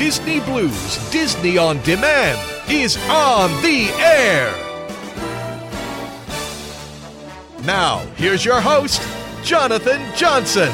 Disney Blu's Disney on Demand is on the air. Now, here's your host, Jonathan Johnson.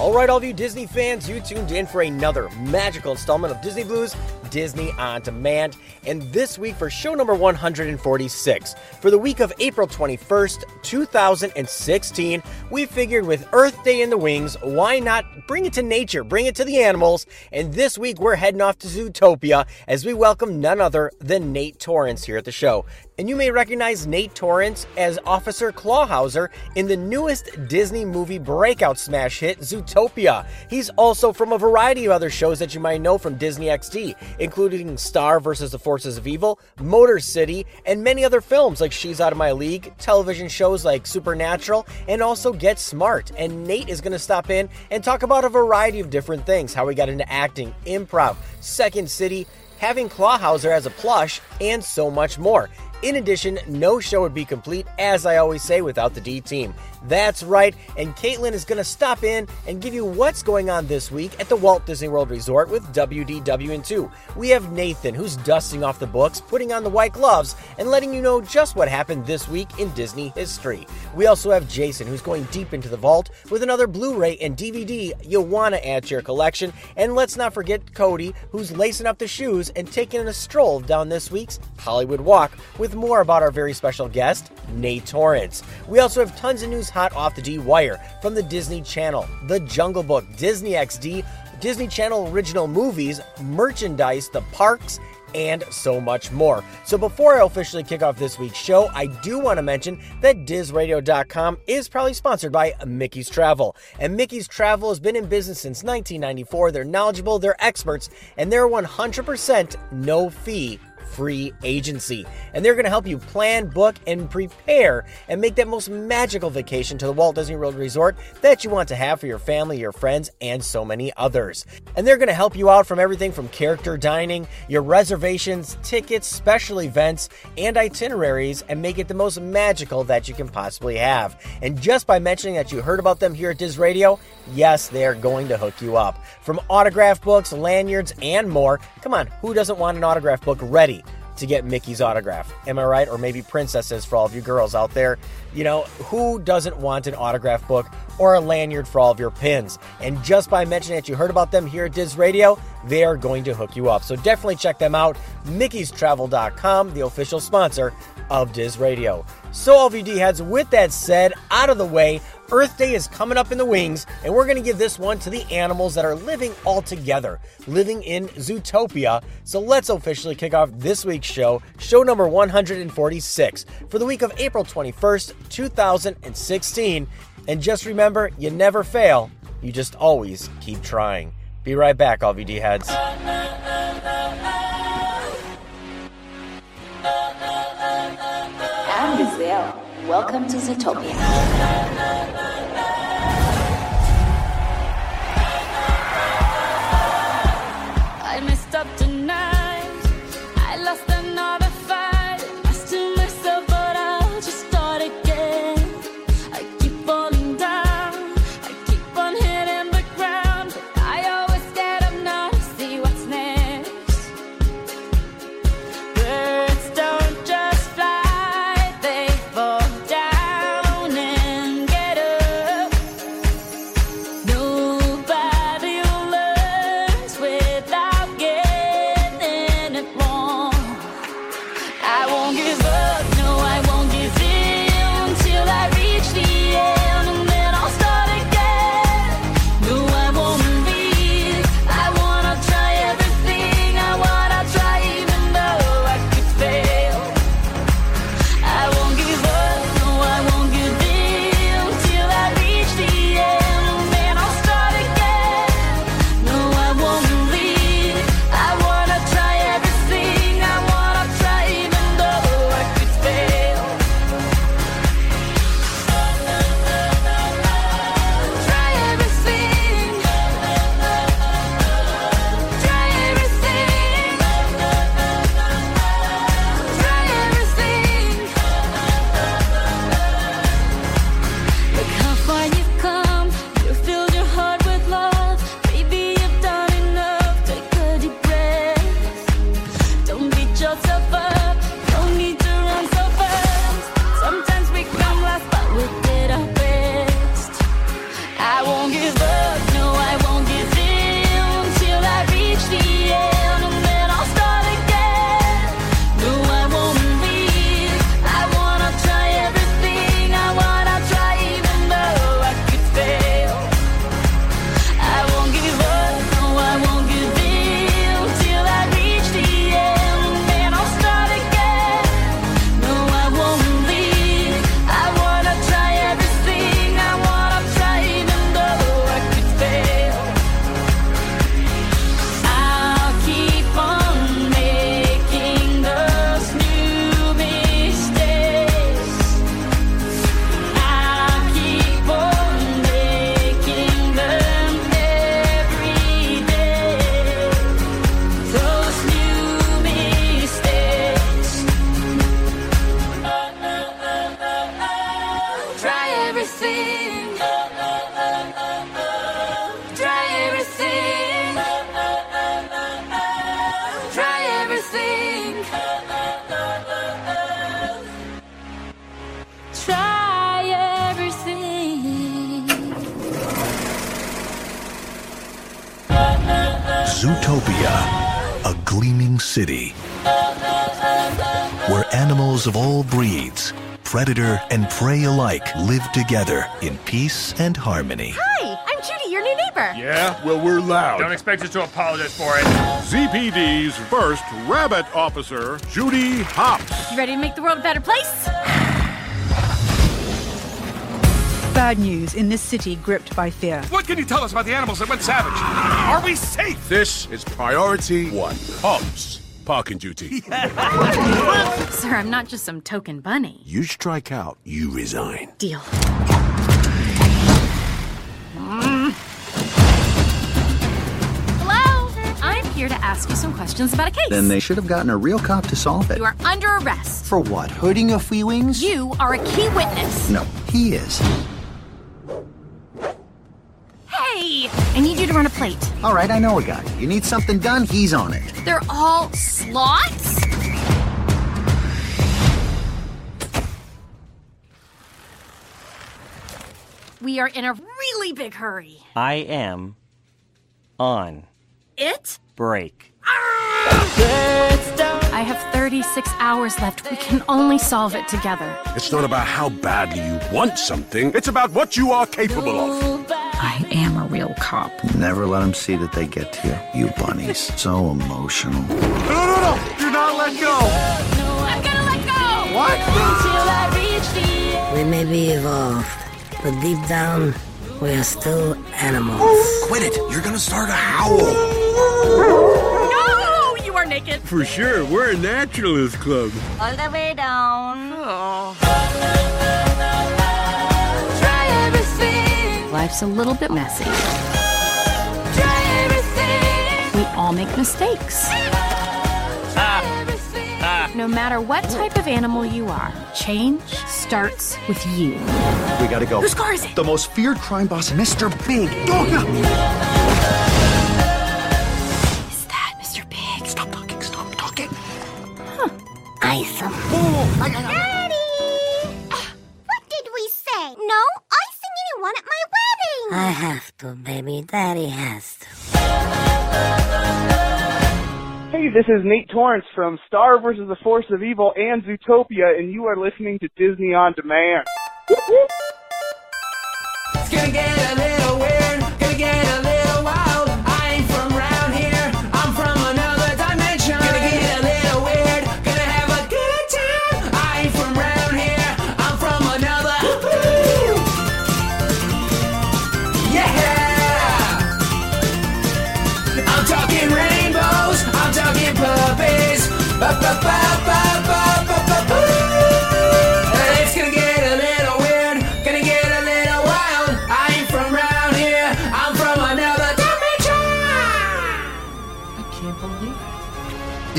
All right, all of you Disney fans, you tuned in for another magical installment of Disney Blu's Disney on Demand. And this week for show number 146, for the week of April 21st, 2016, we figured with Earth Day in the wings, why not bring it to nature, bring it to the animals? And this week we're heading off to Zootopia as we welcome none other than Nate Torrence here at the show. And you may recognize Nate Torrence as Officer Clawhauser in the newest Disney movie breakout smash hit, Zootopia. He's also from a variety of other shows that you might know from Disney XD, including Star vs. the Forces of Evil, Motor City, and many other films like She's Out of My League, television shows like Supernatural, and also Get Smart. And Nate is going to stop in and talk about a variety of different things how he got into acting, improv, Second City, having Clawhauser as a plush, and so much more. In addition, no show would be complete, as I always say, without the D team. That's right, and Caitlin is going to stop in and give you what's going on this week at the Walt Disney World Resort with WDWN2. We have Nathan, who's dusting off the books, putting on the white gloves, and letting you know just what happened this week in Disney history. We also have Jason, who's going deep into the vault with another Blu ray and DVD you'll want to add to your collection. And let's not forget Cody, who's lacing up the shoes and taking a stroll down this week's Hollywood Walk with more about our very special guest, Nate Torrence. We also have tons of news hot off the D Wire from the Disney Channel, The Jungle Book, Disney XD, Disney Channel original movies, merchandise, the parks, and so much more. So before I officially kick off this week's show, I do want to mention that DizRadio.com is probably sponsored by Mickey's Travel. And Mickey's Travel has been in business since 1994. They're knowledgeable, they're experts, and they're 100% no fee free agency. And they're going to help you plan, book, and prepare and make that most magical vacation to the Walt Disney World Resort that you want to have for your family, your friends, and so many others. And they're going to help you out from everything from character dining, your reservations, tickets, special events, and itineraries, and make it the most magical that you can possibly have. And just by mentioning that you heard about them here at Diz Radio, yes, they're going to hook you up. From autograph books, lanyards, and more. Come on, who doesn't want an autograph book ready? To get Mickey's autograph. Am I right? Or maybe princesses for all of you girls out there. You know, who doesn't want an autograph book or a lanyard for all of your pins? And just by mentioning that you heard about them here at Diz Radio, they are going to hook you up. So definitely check them out. Mickey'sTravel.com, the official sponsor of Diz Radio. So, all of you D heads, with that said, out of the way, Earth Day is coming up in the wings, and we're going to give this one to the animals that are living all together, living in Zootopia. So let's officially kick off this week's show, show number 146, for the week of April 21st, 2016. And just remember, you never fail, you just always keep trying. Be right back, all of you D heads. Welcome to Zootopia. Zootopia, a gleaming city where animals of all breeds, predator and prey alike, live together in peace and harmony. Hi, I'm Judy, your new neighbor. Yeah, well, we're loud. Don't expect us to apologize for it. ZPD's first rabbit officer, Judy Hopps. You ready to make the world a better place? Bad news in this city gripped by fear. What can you tell us about the animals that went savage? Are we safe? This is priority one. Hopps, parking duty. Sir, I'm not just some token bunny. you strike out, you resign. Deal. Hello? I'm here to ask you some questions about a case. Then they should have gotten a real cop to solve it. You are under arrest. For what? Hurting your free wings? You are a key witness. No, he is. Hey! I need to run a plate. All right, I know a guy. You need something done, he's on it. They're all slots? We are in a really big hurry. I am on It? break. I have 36 hours left. We can only solve it together. It's not about how badly you want something, it's about what you are capable of. I am a real cop. Never let them see that they get to you. You bunnies. So emotional. No, no, no! Do not let go! I'm gonna let go! What? We may be evolved, but deep down, we are still animals. Quit it! You're gonna start a howl! No! You are naked. For sure, we're a naturalist club. All the way down. Life's a little bit messy. We all make mistakes. No matter what type of animal you are, change starts with you. We gotta go. Whose car is it? The most feared crime boss, Mr. Big. Dogna! Is that Mr. Big? Stop talking, stop talking. Awesome. Oh, Daddy! What did we say? No icing anyone at my wedding! I have to, baby. Daddy has to. Hey, this is Nate Torrence from Star vs. the Force of Evil and Zootopia, and you are listening to Disney on Demand. It's gonna get a little weird, gonna get a little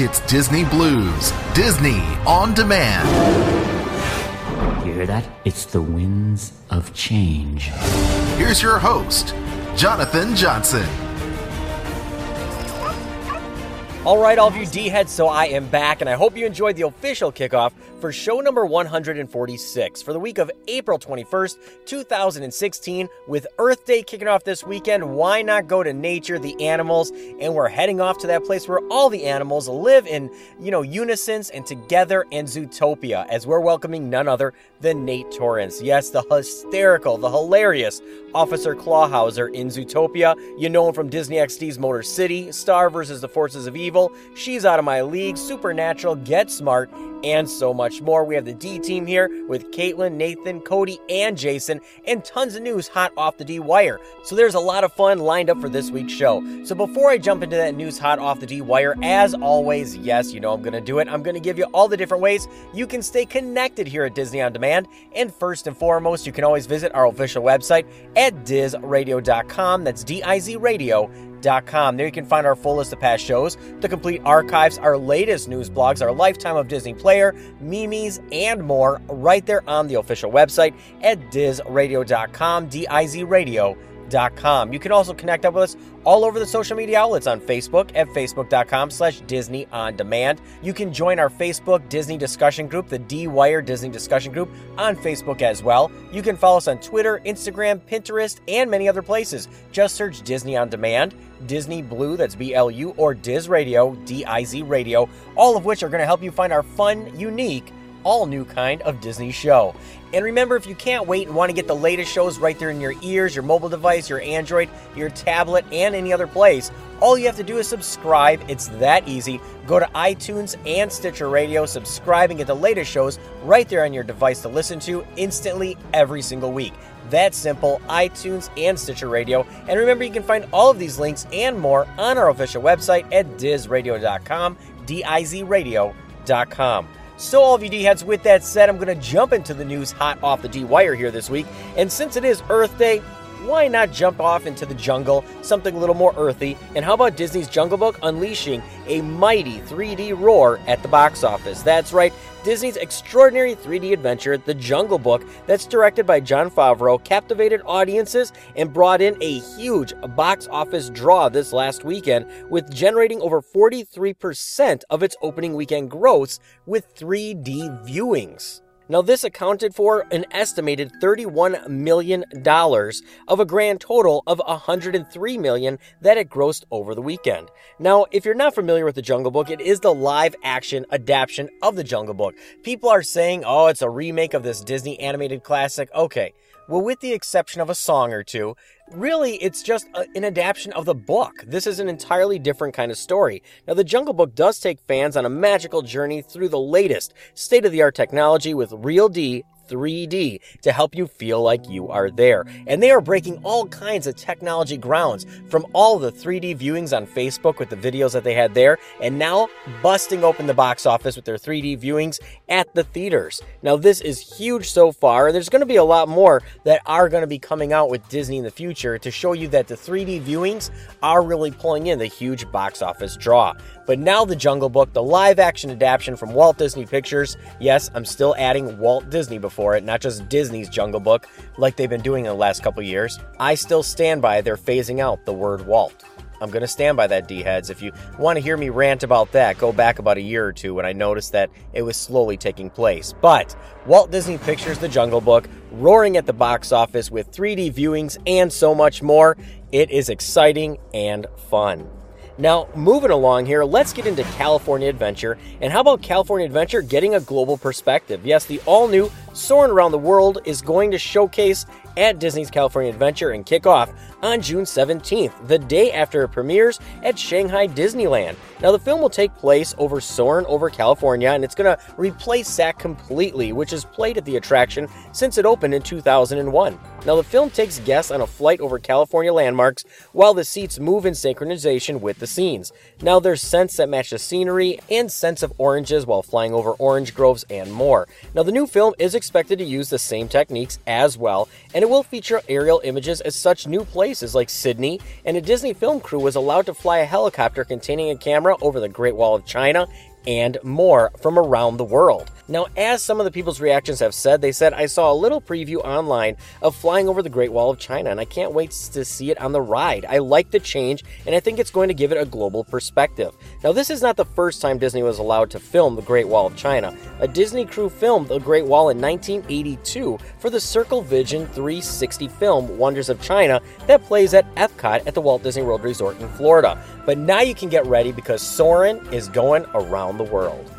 It's Disney Blu's. Disney on demand. You hear that? It's the winds of change. Here's your host, Jonathan Johnson. All right, all of you D heads, so I am back, and I hope you enjoyed the official kickoff for show number 146 for the week of April 21st, 2016. With Earth Day kicking off this weekend, why not go to nature, the animals, and we're heading off to that place where all the animals live in, you know, unison and together in Zootopia, as we're welcoming none other than Nate Torrence. Yes, the hysterical, the hilarious Officer Clawhauser in Zootopia. You know him from Disney XD's Motor City, Star versus the Forces of Evil, She's Out of My League, Supernatural, Get Smart, and so much more. We have the D team here with Caitlin, Nathan, Cody, and Jason, and tons of news hot off the D wire. So there's a lot of fun lined up for this week's show. So before I jump into that news hot off the D wire, as always, yes, you know I'm going to do it. I'm going to give you all the different ways you can stay connected here at Disney On Demand. And first and foremost, you can always visit our official website at dizradio.com. That's D I Z Radio. Com. There you can find our full list of past shows, the complete archives, our latest news blogs, our lifetime of Disney player, memes, and more right there on the official website at dizradio.com, D I Z Radio. You can also connect up with us all over the social media outlets on Facebook at facebook.com slash Disney On Demand. You can join our Facebook Disney discussion group, the D-Wire Disney discussion group, on Facebook as well. You can follow us on Twitter, Instagram, Pinterest, and many other places. Just search Disney On Demand, Disney Blu, that's B-L-U, or Diz Radio, D-I-Z Radio, all of which are going to help you find our fun, unique, all new kind of Disney show. And remember, if you can't wait and want to get the latest shows right there in your ears, your mobile device, your Android, your tablet, and any other place, all you have to do is subscribe. It's that easy. Go to iTunes and Stitcher Radio, subscribe, and get the latest shows right there on your device to listen to instantly every single week. That simple, iTunes and Stitcher Radio. And remember, you can find all of these links and more on our official website at dizradio.com, D-I-Z-radio.com. So, all of you D heads, with that said, I'm going to jump into the news hot off the D wire here this week. And since it is Earth Day, why not jump off into the jungle, something a little more earthy? And how about Disney's Jungle Book unleashing a mighty 3D roar at the box office? That's right, Disney's extraordinary 3D adventure, The Jungle Book, that's directed by Jon Favreau, captivated audiences and brought in a huge box office draw this last weekend, with generating over 43% of its opening weekend gross with 3D viewings. Now, this accounted for an estimated $31 million of a grand total of 103 million that it grossed over the weekend. Now, if you're not familiar with The Jungle Book, it is the live action adaptation of The Jungle Book. People are saying, oh, it's a remake of this Disney animated classic. Okay. Well, with the exception of a song or two, really it's just a, an adaptation of the book. This is an entirely different kind of story. Now, the Jungle Book does take fans on a magical journey through the latest state of the art technology with Real D 3D to help you feel like you are there. And they are breaking all kinds of technology grounds from all the 3D viewings on Facebook with the videos that they had there, and now busting open the box office with their 3D viewings at the theaters. Now, this is huge so far, and there's going to be a lot more that are going to be coming out with Disney in the future to show you that the 3D viewings are really pulling in the huge box office draw. But now The Jungle Book, the live action adaptation from Walt Disney Pictures. Yes, I'm still adding Walt Disney before it, not just Disney's Jungle Book like they've been doing in the last couple years. I still stand by they're phasing out the word Walt. I'm going to stand by that, D heads. If you want to hear me rant about that, go back about a year or two when I noticed that it was slowly taking place. But Walt Disney Pictures The Jungle Book, roaring at the box office with 3D viewings and so much more. It is exciting and fun. Now, moving along here, let's get into California Adventure. And how about California Adventure getting a global perspective? Yes, the all new Soarin' Around the World is going to showcase at Disney's California Adventure and kick off on June 17th, the day after it premieres at Shanghai Disneyland. Now, the film will take place over Soarin' over California, and it's going to replace SAC completely, which has played at the attraction since it opened in 2001. Now, the film takes guests on a flight over California landmarks while the seats move in synchronization with the scenes. Now, there's scents that match the scenery and scents of oranges while flying over orange groves and more. Now, the new film is expected to use the same techniques as well, and it will feature aerial images at such new places like Sydney, and a Disney film crew was allowed to fly a helicopter containing a camera over the Great Wall of China and more from around the world. Now, as some of the people's reactions have said, they said, I saw a little preview online of flying over the Great Wall of China, and I can't wait to see it on the ride. I like the change, and I think it's going to give it a global perspective. Now, this is not the first time Disney was allowed to film the Great Wall of China. A Disney crew filmed the Great Wall in 1982 for the Circle Vision 360 film Wonders of China that plays at Epcot at the Walt Disney World Resort in Florida. But now you can get ready because Soarin' is going around the world.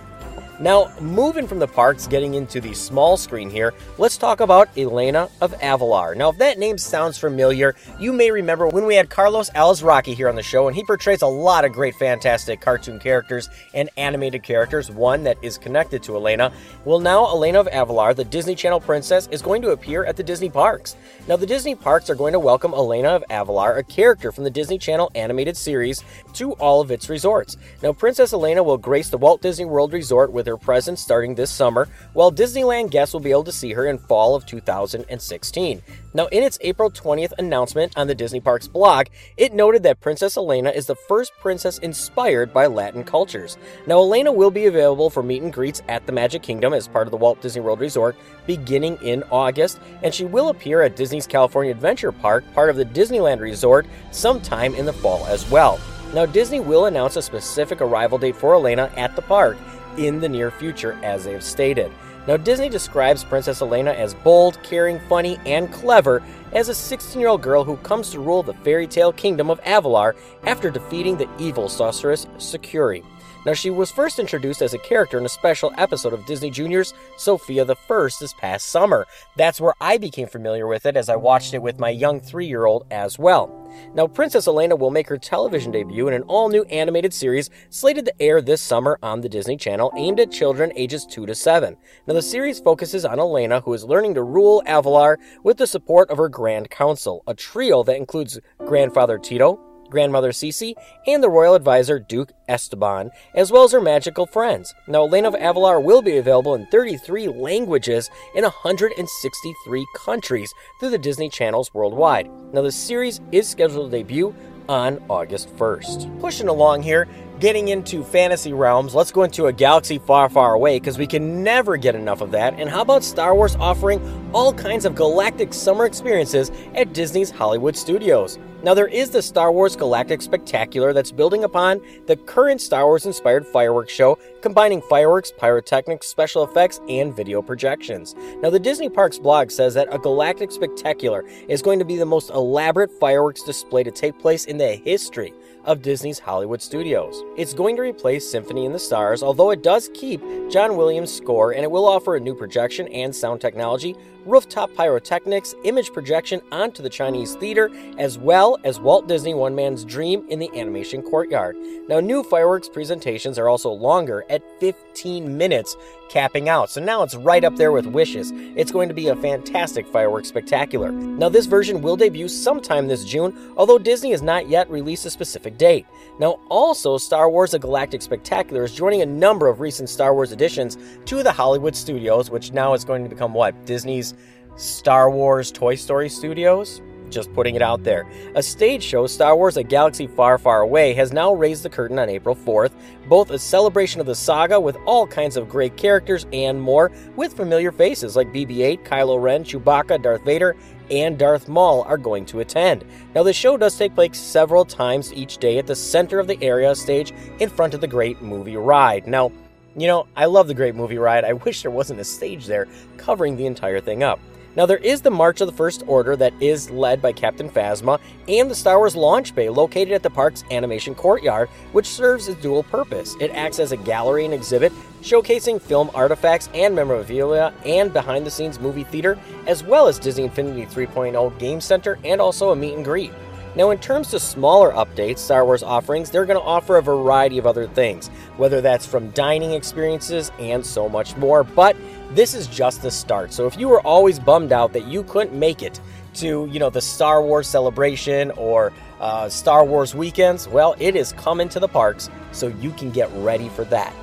Now, moving from the parks, getting into the small screen here, let's talk about Elena of Avalor. Now, if that name sounds familiar, you may remember when we had Carlos Alazraqui here on the show, and he portrays a lot of great, fantastic cartoon characters and animated characters, one that is connected to Elena. Well, now Elena of Avalor, the Disney Channel princess, is going to appear at the Disney parks. Now, the Disney parks are going to welcome Elena of Avalor, a character from the Disney Channel animated series, to all of its resorts. Now, Princess Elena will grace the Walt Disney World Resort with her her presence starting this summer, while Disneyland guests will be able to see her in fall of 2016. Now, in its April 20th announcement on the Disney Parks blog, it noted that Princess Elena is the first princess inspired by Latin cultures. Now, Elena will be available for meet and greets at the Magic Kingdom as part of the Walt Disney World Resort beginning in August, and she will appear at Disney's California Adventure Park, part of the Disneyland Resort, sometime in the fall as well. Now, Disney will announce a specific arrival date for Elena at the park in the near future, as they have stated. Now, Disney describes Princess Elena as bold, caring, funny, and clever as a 16 year old girl who comes to rule the fairy tale kingdom of Avalor after defeating the evil sorceress Shuriki. Now, she was first introduced as a character in a special episode of Disney Junior's Sofia the First this past summer. That's where I became familiar with it as I watched it with my young three year old as well. Now, Princess Elena will make her television debut in an all new animated series slated to air this summer on the Disney Channel aimed at children ages 2 to 7. Now, the series focuses on Elena, who is learning to rule Avalor with the support of her Grand Council, a trio that includes grandfather Tito, grandmother Cece, and the royal advisor Duke Esteban, as well as her magical friends. Now, Elena of Avalor will be available in 33 languages in 163 countries through the Disney channels worldwide. Now, the series is scheduled to debut on August 1st. Pushing along here, getting into fantasy realms, let's go into a galaxy far, far away because we can never get enough of that. And how about Star Wars offering all kinds of galactic summer experiences at Disney's Hollywood studios? Now, there is the Star Wars Galactic Spectacular that's building upon the current Star Wars inspired fireworks show, combining fireworks, pyrotechnics, special effects, and video projections. Now, the Disney Parks blog says that a Galactic Spectacular is going to be the most elaborate fireworks display to take place in the history of Disney's Hollywood studios. It's going to replace Symphony in the Stars, although it does keep John Williams' score and it will offer a new projection and sound technology, rooftop pyrotechnics, image projection onto the Chinese theater, as well as Walt Disney One Man's Dream in the animation courtyard. Now, new fireworks presentations are also longer at 15 minutes, capping out. So now it's right up there with Wishes. It's going to be a fantastic fireworks spectacular. Now, this version will debut sometime this June, although Disney has not yet released a specific date. Now, also, Star Wars A Galactic Spectacular is joining a number of recent Star Wars additions to the Hollywood studios, which now is going to become what? Disney's Star Wars Toy Story Studios? Just putting it out there. A stage show, Star Wars A Galaxy Far, Far Away, has now raised the curtain on April 4th, both a celebration of the saga with all kinds of great characters and more, with familiar faces like BB 8, Kylo Ren, Chewbacca, Darth Vader, and Darth Maul are going to attend. Now, the show does take place several times each day at the center of the area stage in front of the Great Movie Ride. Now, you know, I love the Great Movie Ride. I wish there wasn't a stage there covering the entire thing up. Now, there is the March of the First Order that is led by Captain Phasma and the Star Wars launch bay located at the park's animation courtyard, which serves its dual purpose. It acts as a gallery and exhibit showcasing film artifacts and memorabilia and behind the scenes movie theater, as well as Disney Infinity 3.0 Game Center and also a meet and greet. Now, in terms of smaller updates, Star Wars offerings, they're going to offer a variety of other things, whether that's from dining experiences and so much more. But this is just the start. So if you were always bummed out that you couldn't make it to, you know, the Star Wars celebration or uh, Star Wars weekends, well, it is coming to the parks, so you can get ready for that.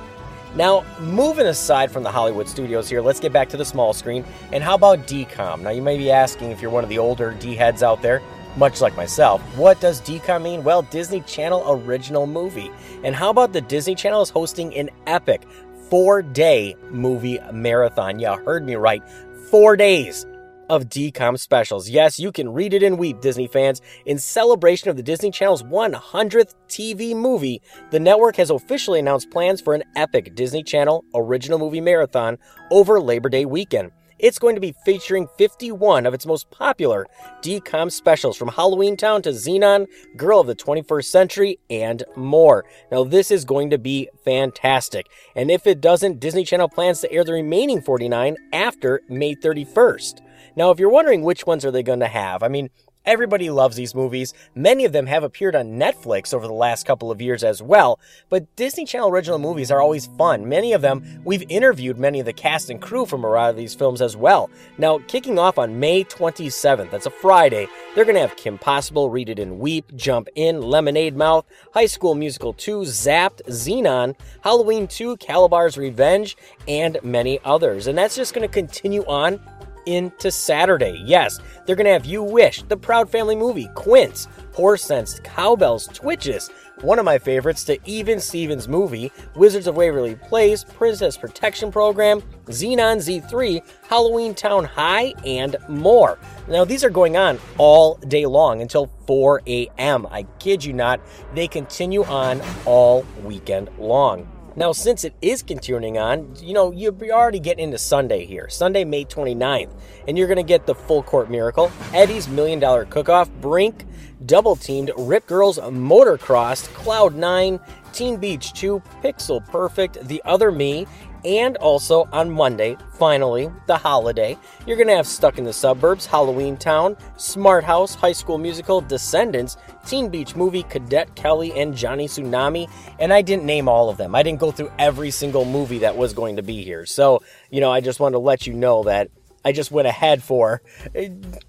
Now, moving aside from the Hollywood studios here, let's get back to the small screen. And how about DCOM? Now, you may be asking if you're one of the older D heads out there, much like myself, what does DCOM mean? Well, Disney Channel Original Movie. And how about the Disney Channel is hosting an epic four day movie marathon? You heard me right. Four days of DCOM specials. Yes, you can read it and weep, Disney fans. In celebration of the Disney Channel's 100th TV movie, the network has officially announced plans for an epic Disney Channel original movie marathon over Labor Day weekend. It's going to be featuring 51 of its most popular DCOM specials from Halloween Town to Xenon, Girl of the 21st Century, and more. Now, this is going to be fantastic. And if it doesn't, Disney Channel plans to air the remaining 49 after May 31st. Now, if you're wondering which ones are they going to have, I mean, Everybody loves these movies. Many of them have appeared on Netflix over the last couple of years as well, but Disney Channel original movies are always fun. Many of them, we've interviewed many of the cast and crew from a lot of these films as well. Now, kicking off on May 27th, that's a Friday, they're going to have Kim Possible, Read It and Weep, Jump In, Lemonade Mouth, High School Musical 2, Zapped, Xenon, Halloween 2, Kalabar's Revenge, and many others. And that's just going to continue on into Saturday. Yes, they're going to have You Wish, The Proud Family Movie, Quints, Horse Sense, Cow Belles, Twitches, one of my favorites, the Even Stevens movie, Wizards of Waverly Place, Princess Protection Program, Xenon Z3, Halloween Town High, and more. Now, these are going on all day long until 4 a.m. I kid you not, they continue on all weekend long. Now, since it is continuing on, you know, you're already getting into Sunday here, Sunday, May 29th, and you're going to get the Full Court Miracle, Eddie's Million Dollar Cook Off, Brink, Double Teamed, Rip Girls Motorcross, Cloud 9, Teen Beach 2, Pixel Perfect, The Other Me, and also on Monday, finally, the holiday, you're going to have Stuck in the Suburbs, Halloween Town, Smart House, High School Musical, Descendants, Teen Beach Movie, Cadet Kelly, and Johnny Tsunami. And I didn't name all of them. I didn't go through every single movie that was going to be here. So, you know, I just wanted to let you know that I just went ahead for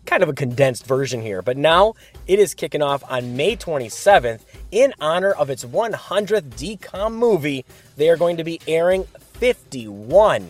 kind of a condensed version here. But now it is kicking off on May 27th in honor of its 100th DCOM movie. They are going to be airing 51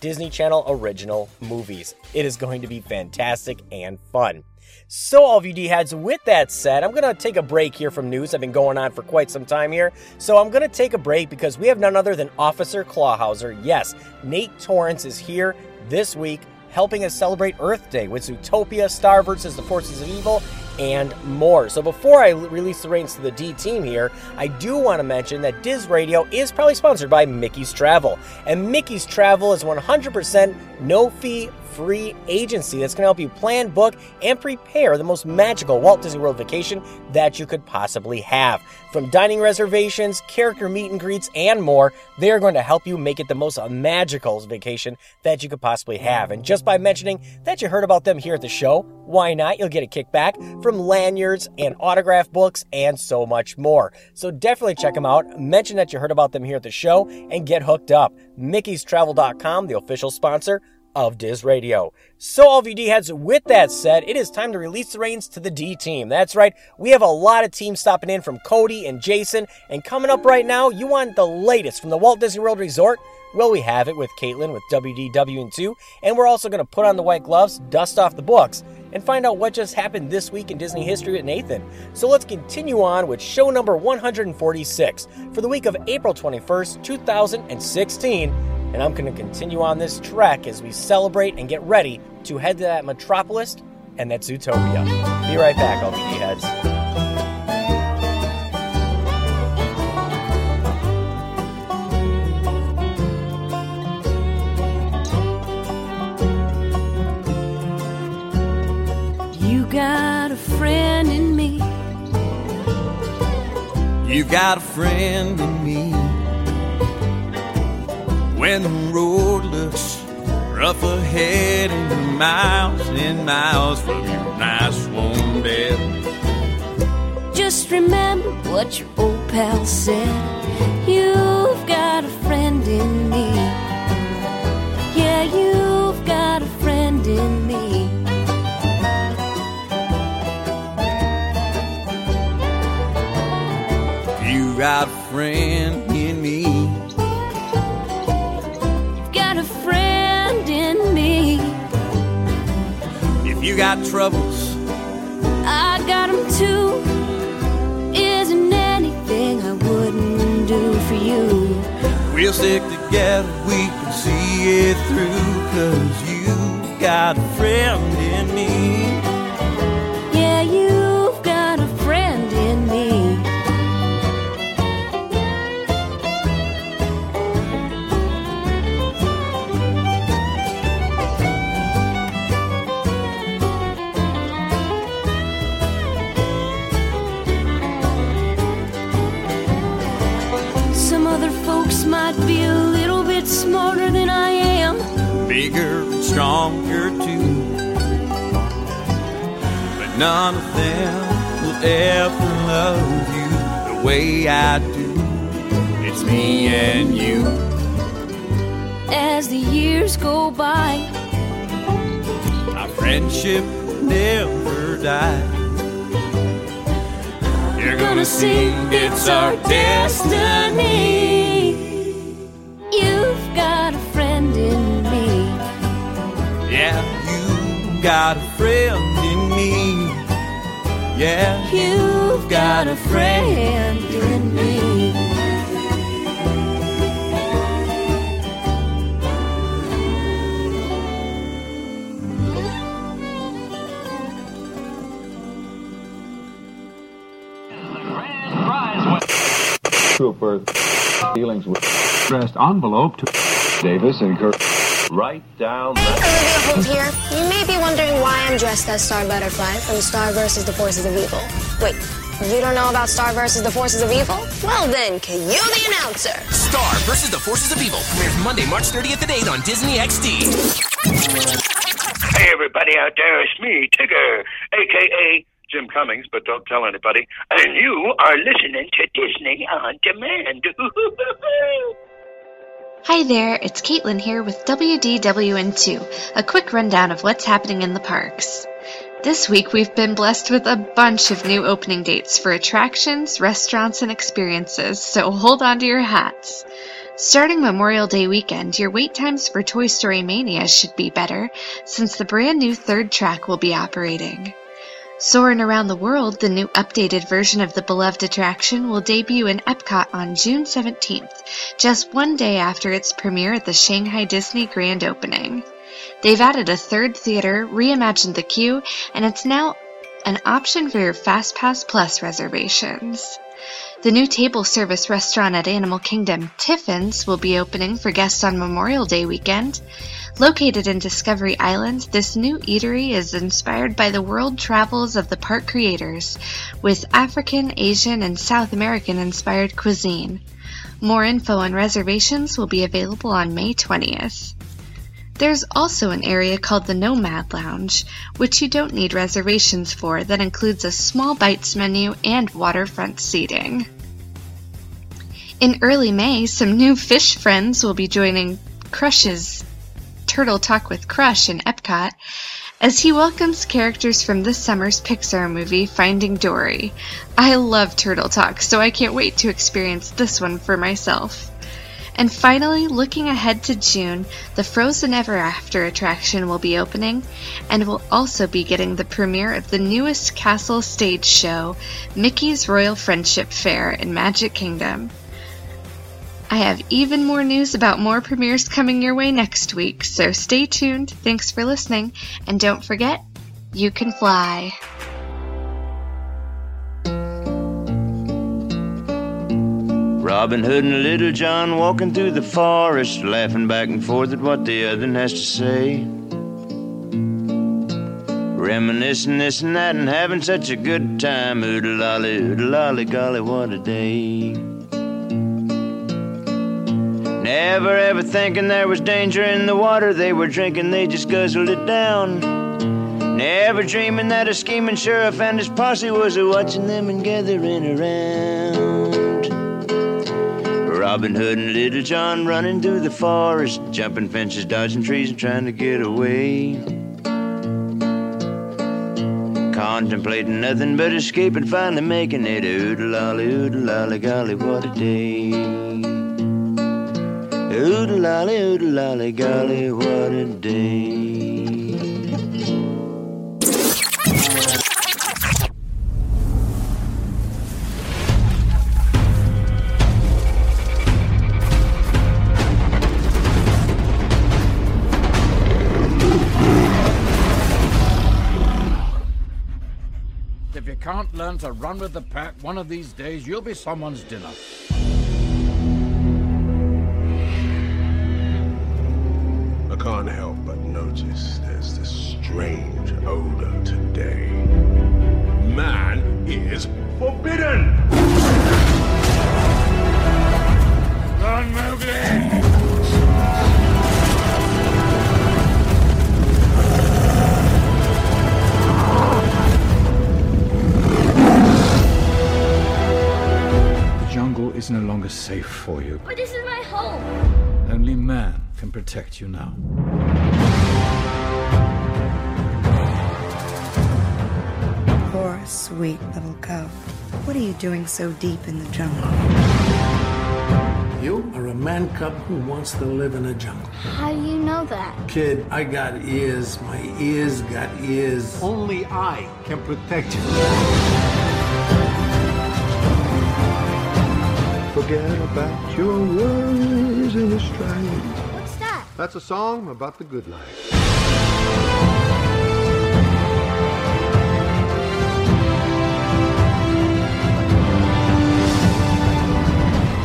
Disney Channel original movies. It is going to be fantastic and fun. So, all of you D heads, with that said, I'm going to take a break here from news. I've been going on for quite some time here. So, I'm going to take a break because we have none other than Officer Clawhauser. Yes, Nate Torrence is here this week helping us celebrate Earth Day with Zootopia, Star versus the Forces of Evil, and more. So before I release the reins to the D team here, I do want to mention that Diz Radio is probably sponsored by Mickey's Travel. And Mickey's Travel is 100% no fee free agency that's going to help you plan, book, and prepare the most magical Walt Disney World vacation that you could possibly have. From dining reservations, character meet and greets, and more, they are going to help you make it the most magical vacation that you could possibly have. And just by mentioning that you heard about them here at the show, why not? You'll get a kickback from lanyards and autograph books and so much more. So definitely check them out. Mention that you heard about them here at the show and get hooked up. Mickey'sTravel.com, the official sponsor of Diz Radio. So, all of you D heads, with that said, it is time to release the reins to the D team. That's right, we have a lot of teams stopping in from Cody and Jason, and coming up right now, you want the latest from the Walt Disney World Resort? Well, we have it with Caitlin with WDWN2, and we're also going to put on the white gloves, dust off the books, and find out what just happened this week in Disney history with Nathan. So let's continue on with show number 146 for the week of April 21st, 2016 and I'm going to continue on this trek as we celebrate and get ready to head to that metropolis and that Zootopia. Be right back, LBD heads. You got a friend in me. You got a friend in me. When the road looks rough ahead and miles and miles from your nice warm bed. Just remember what your old pal said. You've got a friend in me. Yeah, you've got a friend in me. You got a friend you got troubles, I got 'em too. Isn't anything I wouldn't do for you. we'll stick together. We can see it through. Cause you got a friend in me. Might be a little bit smarter than I am. Bigger and stronger too. But None of them will ever love you the way I do. It's me and you. As the years go by, Our friendship will never die. You're gonna see it's our destiny. You've got a friend in me. Yeah, you got a friend in me. Yeah, You've got a friend in me. Trooper dealings with dressed envelope to Davis and Kirk. Right down Olivia Holt here. You may be wondering why I'm dressed as Star Butterfly from Star vs. the Forces of Evil. Wait, you don't know about Star vs. the Forces of Evil? Well then, can you the announcer? Star versus the Forces of Evil premieres Monday, March 30th at 8 on Disney XD. Hey, everybody out there, it's me, Tigger, aka Jim Cummings, but don't tell anybody. And you are listening to Disney on Demand. Hi there, it's Caitlin here with WDWN2, a quick rundown of what's happening in the parks. This week we've been blessed with a bunch of new opening dates for attractions, restaurants, and experiences, so hold on to your hats. Starting Memorial Day weekend, your wait times for Toy Story Mania should be better, since the brand new third track will be operating. Soarin' Around the World, the new updated version of the beloved attraction, will debut in Epcot on June 17th, just one day after its premiere at the Shanghai Disney grand opening. They've added a third theater, reimagined the queue, and it's now an option for your FastPass Plus reservations. The new table service restaurant at Animal Kingdom, Tiffin's, will be opening for guests on Memorial Day weekend. Located in Discovery Island, this new eatery is inspired by the world travels of the park creators, with African, Asian, and South American inspired cuisine. More info and reservations will be available on May 20th. There's also an area called the Nomad Lounge, which you don't need reservations for, that includes a small bites menu and waterfront seating. In early May, some new fish friends will be joining Crush's Turtle Talk with Crush in Epcot as he welcomes characters from this summer's Pixar movie, Finding Dory. I love Turtle Talk, so I can't wait to experience this one for myself. And finally, looking ahead to June, the Frozen Ever After attraction will be opening, and we'll also be getting the premiere of the newest castle stage show, Mickey's Royal Friendship Fair in Magic Kingdom. I have even more news about more premieres coming your way next week, so stay tuned. Thanks for listening, and don't forget, you can fly. Robin Hood and Little John walking through the forest, laughing back and forth at what the other has to say. Reminiscing this and that and having such a good time. Oodle lolly, oodle lolly, golly, what a day. Never ever thinking there was danger in the water they were drinking, they just guzzled it down. Never dreaming that a scheming sheriff and his posse was a watching them and gathering around. Robin Hood and Little John running through the forest, jumping fences, dodging trees, and trying to get away. Contemplating nothing but escape and finally making it. Oodle lolly, oodle lolly, golly, what a day. Oodle lolly, oodle lolly, golly, what a day. If you can't learn to run with the pack, one of these days you'll be someone's dinner. Safe for you. But this is my home. Only man can protect you now. Poor, sweet little cub. What are you doing so deep in the jungle? You are a man cub who wants to live in a jungle. How do you know that? Kid, I got ears. My ears got ears. Only I can protect you. Forget about your worries in the strife. What's that? That's a song about the good life.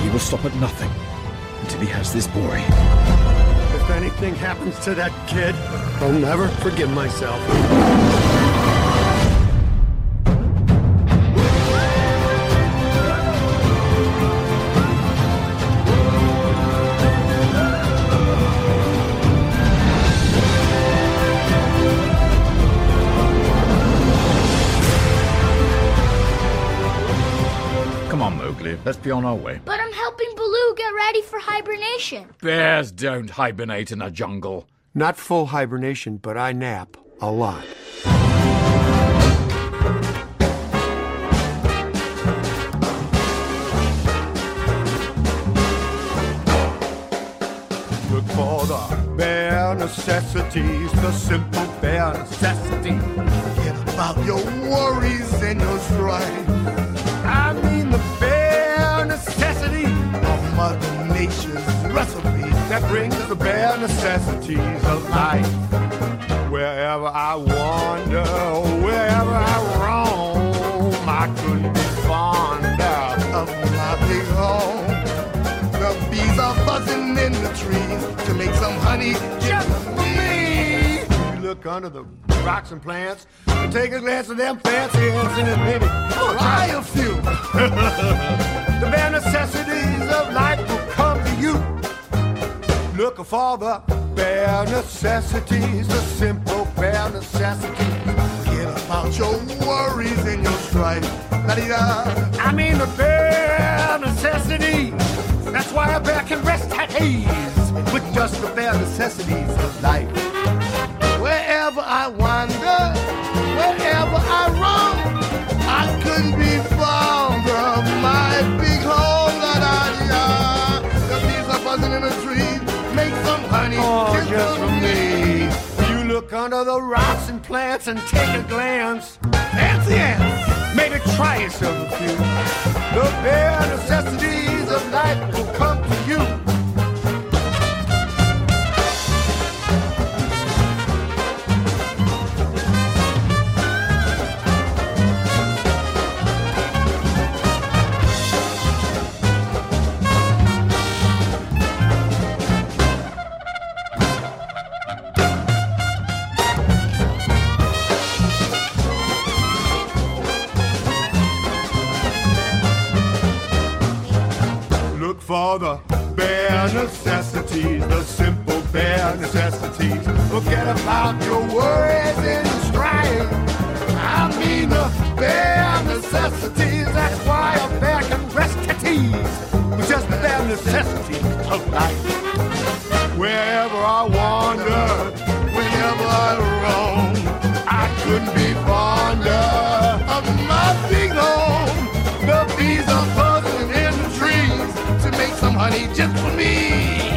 He will stop at nothing until he has this boy. If anything happens to that kid, I'll never forgive myself. Come. Let's be on our way. But I'm helping Baloo get ready for hibernation. Bears don't hibernate in a jungle. Not full hibernation, but I nap a lot. Look for the bare necessities, the simple bare necessities. Forget about your worries and your strife. I mean Mother Nature's recipe that brings the bare necessities of life. Wherever I wander, wherever I roam, I couldn't be fonder of my big home. The bees are buzzing in the trees to make some honey just for me. You look under the rocks and plants and take a glance at them fancy ants and then maybe try a few. Looking for the bare necessities, the simple bare necessities. Forget about your worries and your strife. La-di-da. I mean the bare necessities. That's why a bear can rest at ease with just the bare necessities of life. Wherever I wander, wherever I roam, I couldn't be just, for me. You look under the rocks and plants and take a glance. Fancy ants, maybe try yourself a few. The bare necessities of life will come to you. About your worries and strife. I mean the bare necessities. That's why a bear can rest at ease with just the bare necessities of life. Wherever I wander, whenever I roam, I couldn't be fonder of my big home. The bees are buzzing in the trees to make some honey just for me.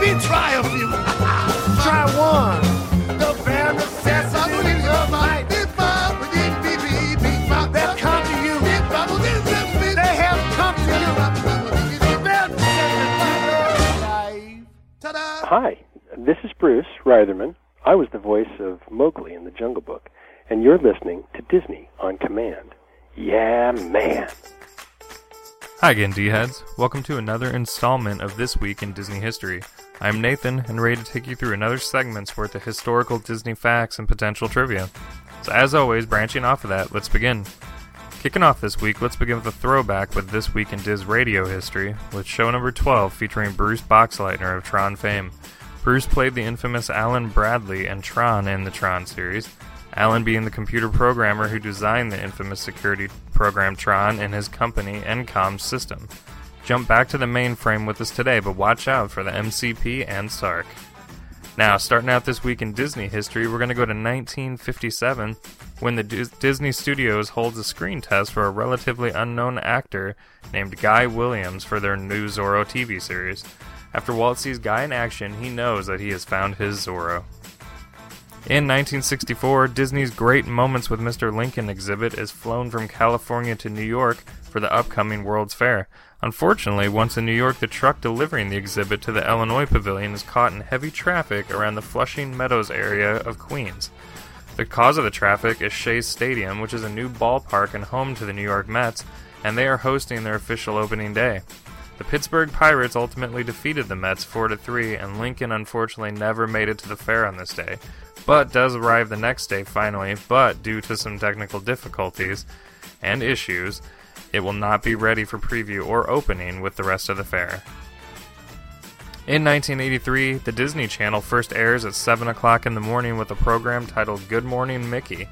Maybe try a few. try one. The bare necessities of life. That come to you. They have come to you. Hi, this is Bruce Reitherman. I was the voice of Mowgli in the Jungle Book, and you're listening to Disney on Command. Yeah, man. Hi again, D-Heads. Welcome to another installment of This Week in Disney History. I'm Nathan, and ready to take you through another segment's worth of historical Disney facts and potential trivia. So as always, branching off of that, let's begin. Kicking off this week, let's begin with a throwback with This Week in Diz radio history, with show number 12 featuring Bruce Boxleitner of Tron fame. Bruce played the infamous Alan Bradley and Tron in the Tron series. Alan being the computer programmer who designed the infamous security program Tron in his company Encom system. Jump back to the mainframe with us today, but watch out for the MCP and Sark. Now, starting out this week in Disney history, we're going to go to 1957 when the Dis- Disney Studios holds a screen test for a relatively unknown actor named Guy Williams for their new Zorro TV series. After Walt sees Guy in action, he knows that he has found his Zorro. In 1964, Disney's Great Moments with Mr. Lincoln exhibit is flown from California to New York for the upcoming World's Fair. Unfortunately, once in New York, the truck delivering the exhibit to the Illinois Pavilion is caught in heavy traffic around the Flushing Meadows area of Queens. The cause of the traffic is Shea Stadium, which is a new ballpark and home to the New York Mets, and they are hosting their official opening day. The Pittsburgh Pirates ultimately defeated the Mets 4 to 3, and Lincoln unfortunately never made it to the fair on this day, but does arrive the next day finally, but due to some technical difficulties and issues, it will not be ready for preview or opening with the rest of the fair. In 1983, the Disney Channel first airs at 7 o'clock in the morning with a program titled Good Morning Mickey.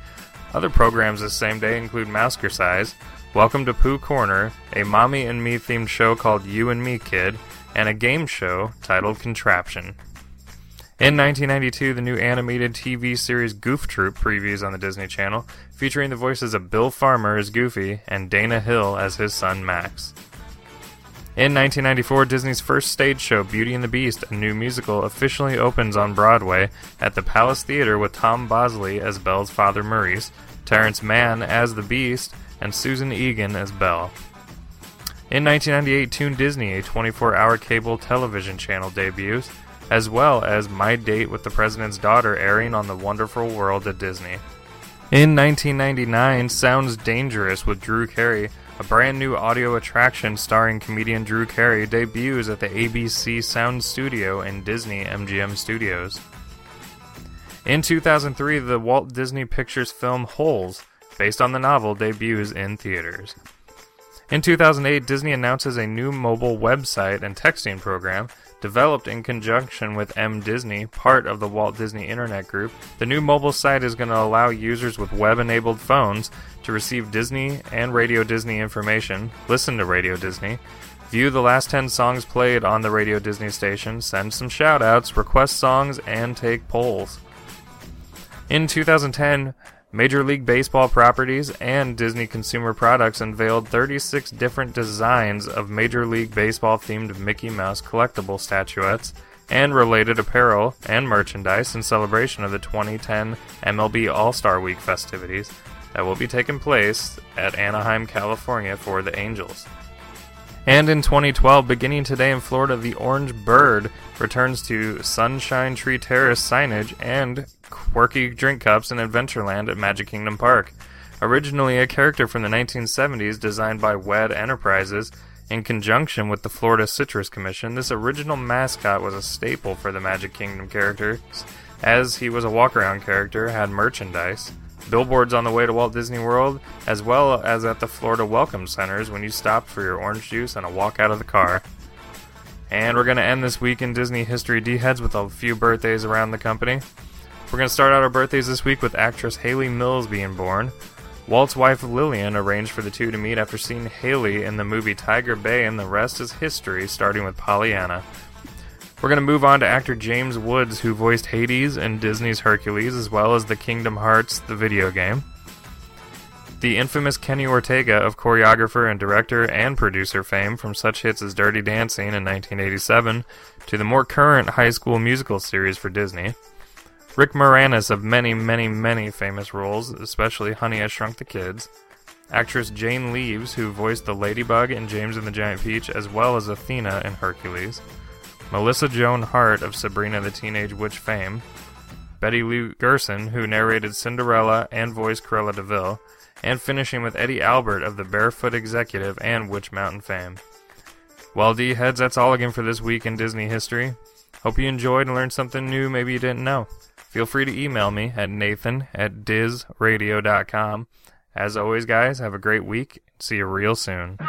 Other programs this same day include Maskercise, Welcome to Pooh Corner, a Mommy and Me themed show called You and Me Kid, and a game show titled Contraption. In 1992, the new animated TV series Goof Troop previews on the Disney Channel, featuring the voices of Bill Farmer as Goofy and Dana Hill as his son Max. In 1994, Disney's first stage show, Beauty and the Beast, a new musical, officially opens on Broadway at the Palace Theater with Tom Bosley as Belle's father Maurice, Terrence Mann as the Beast, and Susan Egan as Belle. In 1998, Toon Disney, a 24 hour cable television channel, debuts, as well as My Date with the President's Daughter airing on The Wonderful World of Disney. In 1999, Sounds Dangerous with Drew Carey, a brand new audio attraction starring comedian Drew Carey, debuts at the ABC Sound Studio in Disney MGM Studios. In 2003, the Walt Disney Pictures film Holes, based on the novel, debuts in theaters. In 2008, Disney announces a new mobile website and texting program developed in conjunction with M Disney, part of the Walt Disney Internet Group. The new mobile site is going to allow users with web-enabled phones to receive Disney and Radio Disney information, listen to Radio Disney, view the last 10 songs played on the Radio Disney station, send some shoutouts, request songs, and take polls. In 2010, Major League Baseball properties and Disney Consumer Products unveiled 36 different designs of Major League Baseball themed Mickey Mouse collectible statuettes and related apparel and merchandise in celebration of the 2010 MLB All Star Week festivities that will be taking place at Anaheim, California for the Angels. And in 2012, beginning today in Florida, the Orange Bird returns to Sunshine Tree Terrace signage and quirky drink cups in Adventureland at Magic Kingdom Park. Originally a character from the 1970s designed by WED Enterprises in conjunction with the Florida Citrus Commission, this original mascot was a staple for the Magic Kingdom characters, as he was a walk around character, had merchandise, billboards on the way to Walt Disney World, as well as at the Florida Welcome Centers when you stopped for your orange juice and a walk out of the car. And we're going to end this week in Disney History D Heads with a few birthdays around the company. We're going to start out our birthdays this week with actress Hayley Mills being born. Walt's wife Lillian arranged for the two to meet after seeing Hayley in the movie Tiger Bay, and the rest is history, starting with Pollyanna. We're going to move on to actor James Woods, who voiced Hades in Disney's Hercules, as well as the Kingdom Hearts, the video game. The infamous Kenny Ortega of choreographer and director and producer fame from such hits as Dirty Dancing in 1987 to the more current High School Musical series for Disney. Rick Moranis of many, many, many famous roles, especially Honey, I Shrunk the Kids. Actress Jane Leeves, who voiced the Ladybug in James and the Giant Peach, as well as Athena in Hercules. Melissa Joan Hart of Sabrina the Teenage Witch fame. Betty Lou Gerson, who narrated Cinderella and voiced Cruella de Vil. And finishing with Eddie Albert of the Barefoot Executive and Witch Mountain fame. Well, D heads, that's all again for this week in Disney history. Hope you enjoyed and learned something new maybe you didn't know feel free to email me at nathan at dizradio.com. As always, guys, have a great week. See you real soon. Wake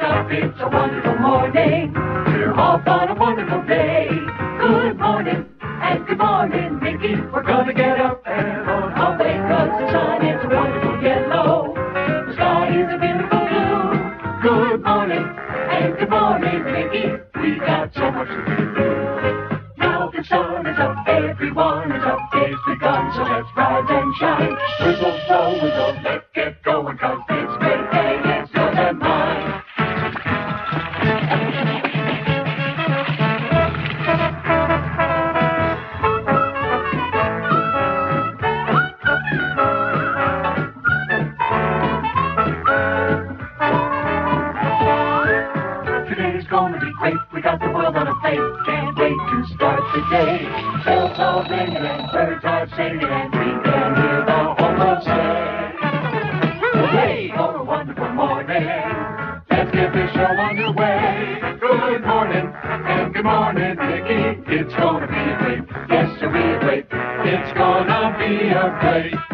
up, It's a wonderful morning. We're off on a wonderful day. Good morning and good morning, Mickey. We're gonna get up and on our way the sun is a wonderful yellow. The sky is a beautiful blue. Good morning and good morning, Mickey. We've got so much to do. Now the sun is up, everyone is up, day's begun, so let's rise and shine. Whistle, blow, whistle, let's get going, cause it's to start the day. Bells are ringing and birds are singing and we can hear the whole world say, Hooray for a wonderful morning. Let's get this show underway. Good morning and good morning, Mickey. It's gonna be a great, yes, a great. It's gonna be a great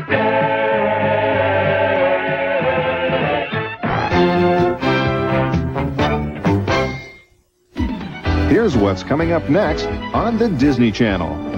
Here's what's coming up next on the Disney Channel.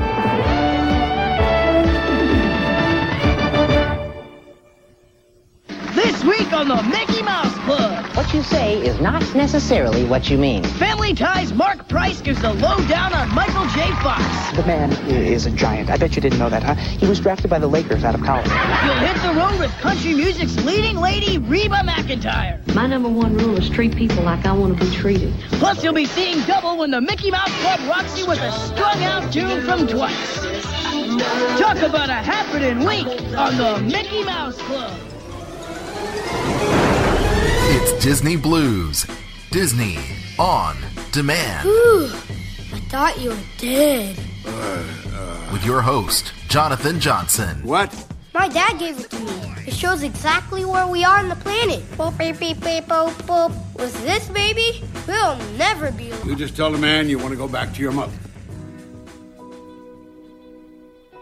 Say is not necessarily what you mean. Family Ties Mark Price gives the lowdown on Michael J. Fox. The man is a giant. I bet you didn't know that, huh? He was drafted by the Lakers out of college. You'll hit the road with country music's leading lady, Reba McEntire. My number one rule is treat people like I want to be treated. Plus, you'll be seeing double when the Mickey Mouse Club rocks you with a strung out tune from Twice. Talk about a happening week on the Mickey Mouse Club. It's Disney Blu's. Disney on demand. Whew, I thought you were dead. With your host, Jonathan Johnson. What? My dad gave it to me. It shows exactly where we are on the planet. Boop, beep, beep, beep, boop, boop. With this baby, we'll never be alone. You just tell the man you want to go back to your mother.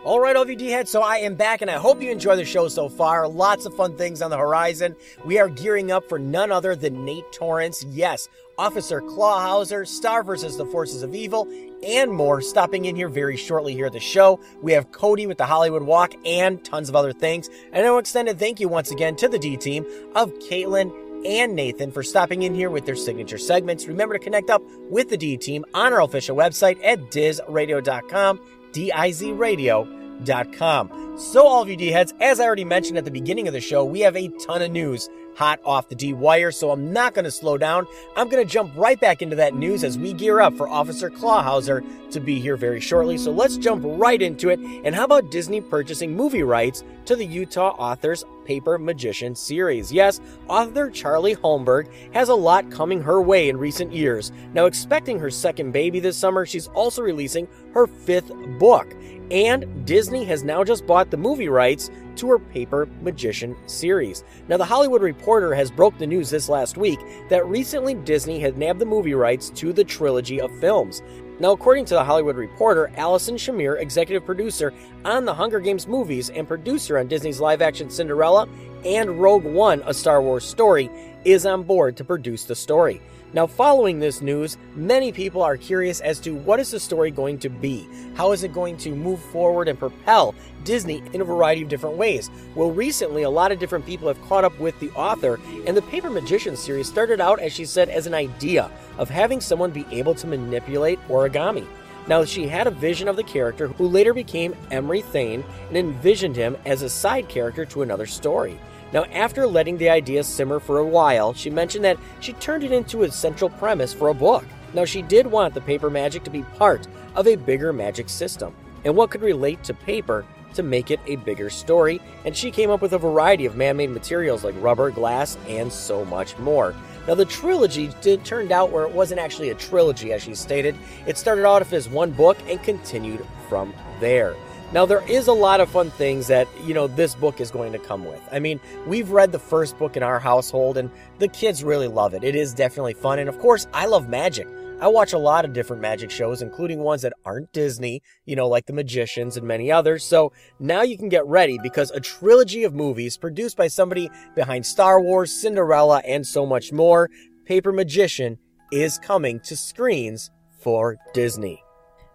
All right, OVD heads, so I am back and I hope you enjoy the show so far. Lots of fun things on the horizon. We are gearing up for none other than Nate Torrence. Yes, Officer Clawhauser, Star versus the Forces of Evil, and more stopping in here very shortly here at the show. We have Cody with the Hollywood Walk and tons of other things. And an extended thank you once again to the D team of Caitlin and Nathan for stopping in here with their signature segments. Remember to connect up with the D team on our official website at dizradio.com, D-I-Z radio.com. So all of you D heads, as I already mentioned at the beginning of the show, we have a ton of news hot off the D wire, so I'm not going to slow down. I'm going to jump right back into that news as we gear up for Officer Clawhauser to be here very shortly. So let's jump right into it. And how about Disney purchasing movie rights to the Utah author's Paper Magician series? Yes, author Charlie Holmberg has a lot coming her way in recent years. Now, expecting her second baby this summer, she's also releasing her fifth book. And Disney has now just bought the movie rights to her Paper Magician series. Now, the Hollywood Reporter has broke the news this last week that recently Disney had nabbed the movie rights to the trilogy of films. Now, according to the Hollywood Reporter, Allison Shearmur, executive producer on the Hunger Games movies and producer on Disney's live action Cinderella and Rogue One, a Star Wars story, is on board to produce the story. Now, following this news, many people are curious as to what is the story going to be? How is it going to move forward and propel Disney in a variety of different ways? Well, recently, a lot of different people have caught up with the author, and the Paper Magician series started out, as she said, as an idea of having someone be able to manipulate origami. Now, she had a vision of the character who later became Emery Thane and envisioned him as a side character to another story. Now, after letting the idea simmer for a while, she mentioned that she turned it into a central premise for a book. Now, she did want the paper magic to be part of a bigger magic system, and what could relate to paper to make it a bigger story, and she came up with a variety of man made materials like rubber, glass, and so much more. Now, the trilogy did turned out where it wasn't actually a trilogy, as she stated. It started out as one book and continued from there. Now, there is a lot of fun things that, you know, this book is going to come with. I mean, we've read the first book in our household, and the kids really love it. It is definitely fun. And of course, I love magic. I watch a lot of different magic shows, including ones that aren't Disney, you know, like The Magicians and many others. So now you can get ready because a trilogy of movies produced by somebody behind Star Wars, Cinderella, and so much more, Paper Magician, is coming to screens for Disney.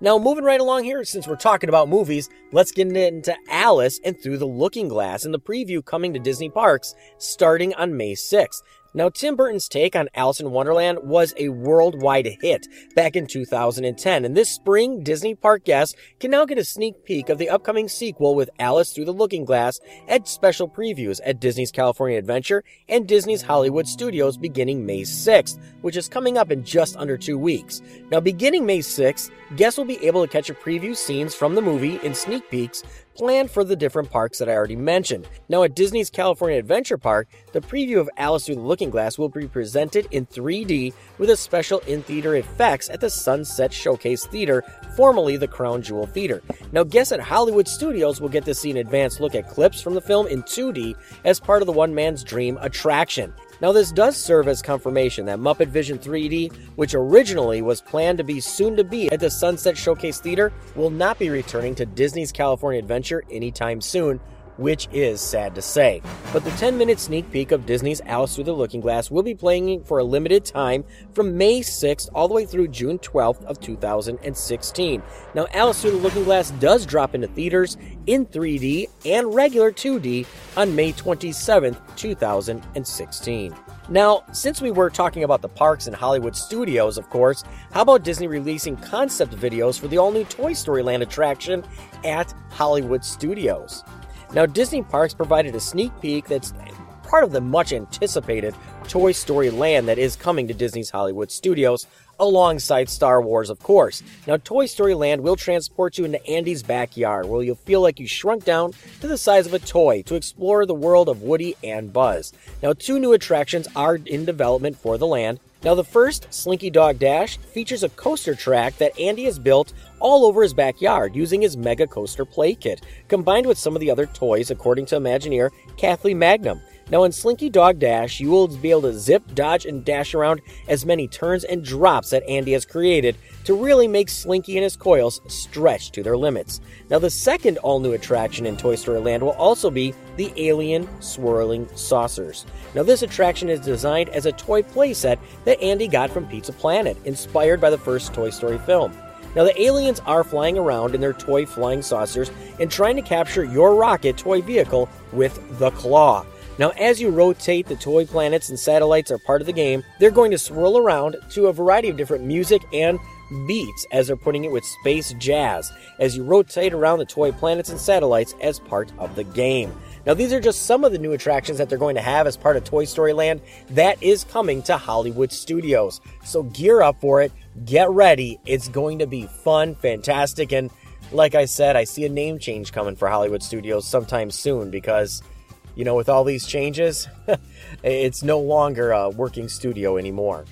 Now, moving right along here, since we're talking about movies, let's get into Alice and Through the Looking Glass and the preview coming to Disney parks starting on May 6th. Now, Tim Burton's take on Alice in Wonderland was a worldwide hit back in 2010, and this spring, Disney Park guests can now get a sneak peek of the upcoming sequel with Alice Through the Looking Glass at special previews at Disney's California Adventure and Disney's Hollywood Studios beginning May 6th, which is coming up in just under two weeks. Now, beginning May 6th, guests will be able to catch a preview scenes from the movie in sneak peeks planned for the different parks that I already mentioned. Now, at Disney's California Adventure Park, the preview of Alice Through the Looking Glass will be presented in 3D with a special in theater effects at the Sunset Showcase Theater, formerly the Crown Jewel Theater. Now, guests at Hollywood Studios will get to see an advanced look at clips from the film in 2D as part of the One Man's Dream attraction. Now, this does serve as confirmation that Muppet Vision 3D, which originally was planned to be soon to be at the Sunset Showcase Theater, will not be returning to Disney's California Adventure anytime soon, which is sad to say. But the 10 minute sneak peek of Disney's Alice Through the Looking Glass will be playing for a limited time from May 6th all the way through June 12th of 2016. Now, Alice Through the Looking Glass does drop into theaters in 3D and regular 2D on May 27th, 2016. Now, since we were talking about the parks and Hollywood studios, of course, how about Disney releasing concept videos for the all new Toy Story Land attraction at Hollywood Studios? Now, Disney Parks provided a sneak peek that's part of the much anticipated Toy Story Land that is coming to Disney's Hollywood Studios, alongside Star Wars, of course. Now, Toy Story Land will transport you into Andy's backyard, where you'll feel like you shrunk down to the size of a toy to explore the world of Woody and Buzz. Now, two new attractions are in development for the land. Now, the first, Slinky Dog Dash, features a coaster track that Andy has built all over his backyard using his Mega Coaster Play Kit, combined with some of the other toys, according to Imagineer Kathleen Mangum. Now, in Slinky Dog Dash, you will be able to zip, dodge, and dash around as many turns and drops that Andy has created to really make Slinky and his coils stretch to their limits. Now, the second all new attraction in Toy Story Land will also be the Alien Swirling Saucers. Now, this attraction is designed as a toy playset that Andy got from Pizza Planet, inspired by the first Toy Story film. Now, the aliens are flying around in their toy flying saucers and trying to capture your rocket toy vehicle with the claw. Now, as you rotate, the toy planets and satellites are part of the game. They're going to swirl around to a variety of different music and beats, as they're putting it with space jazz, as you rotate around the toy planets and satellites as part of the game. Now, these are just some of the new attractions that they're going to have as part of Toy Story Land that is coming to Hollywood Studios. So gear up for it, get ready. It's going to be fun, fantastic, and like I said, I see a name change coming for Hollywood Studios sometime soon because, you know, with all these changes, it's no longer a working studio anymore.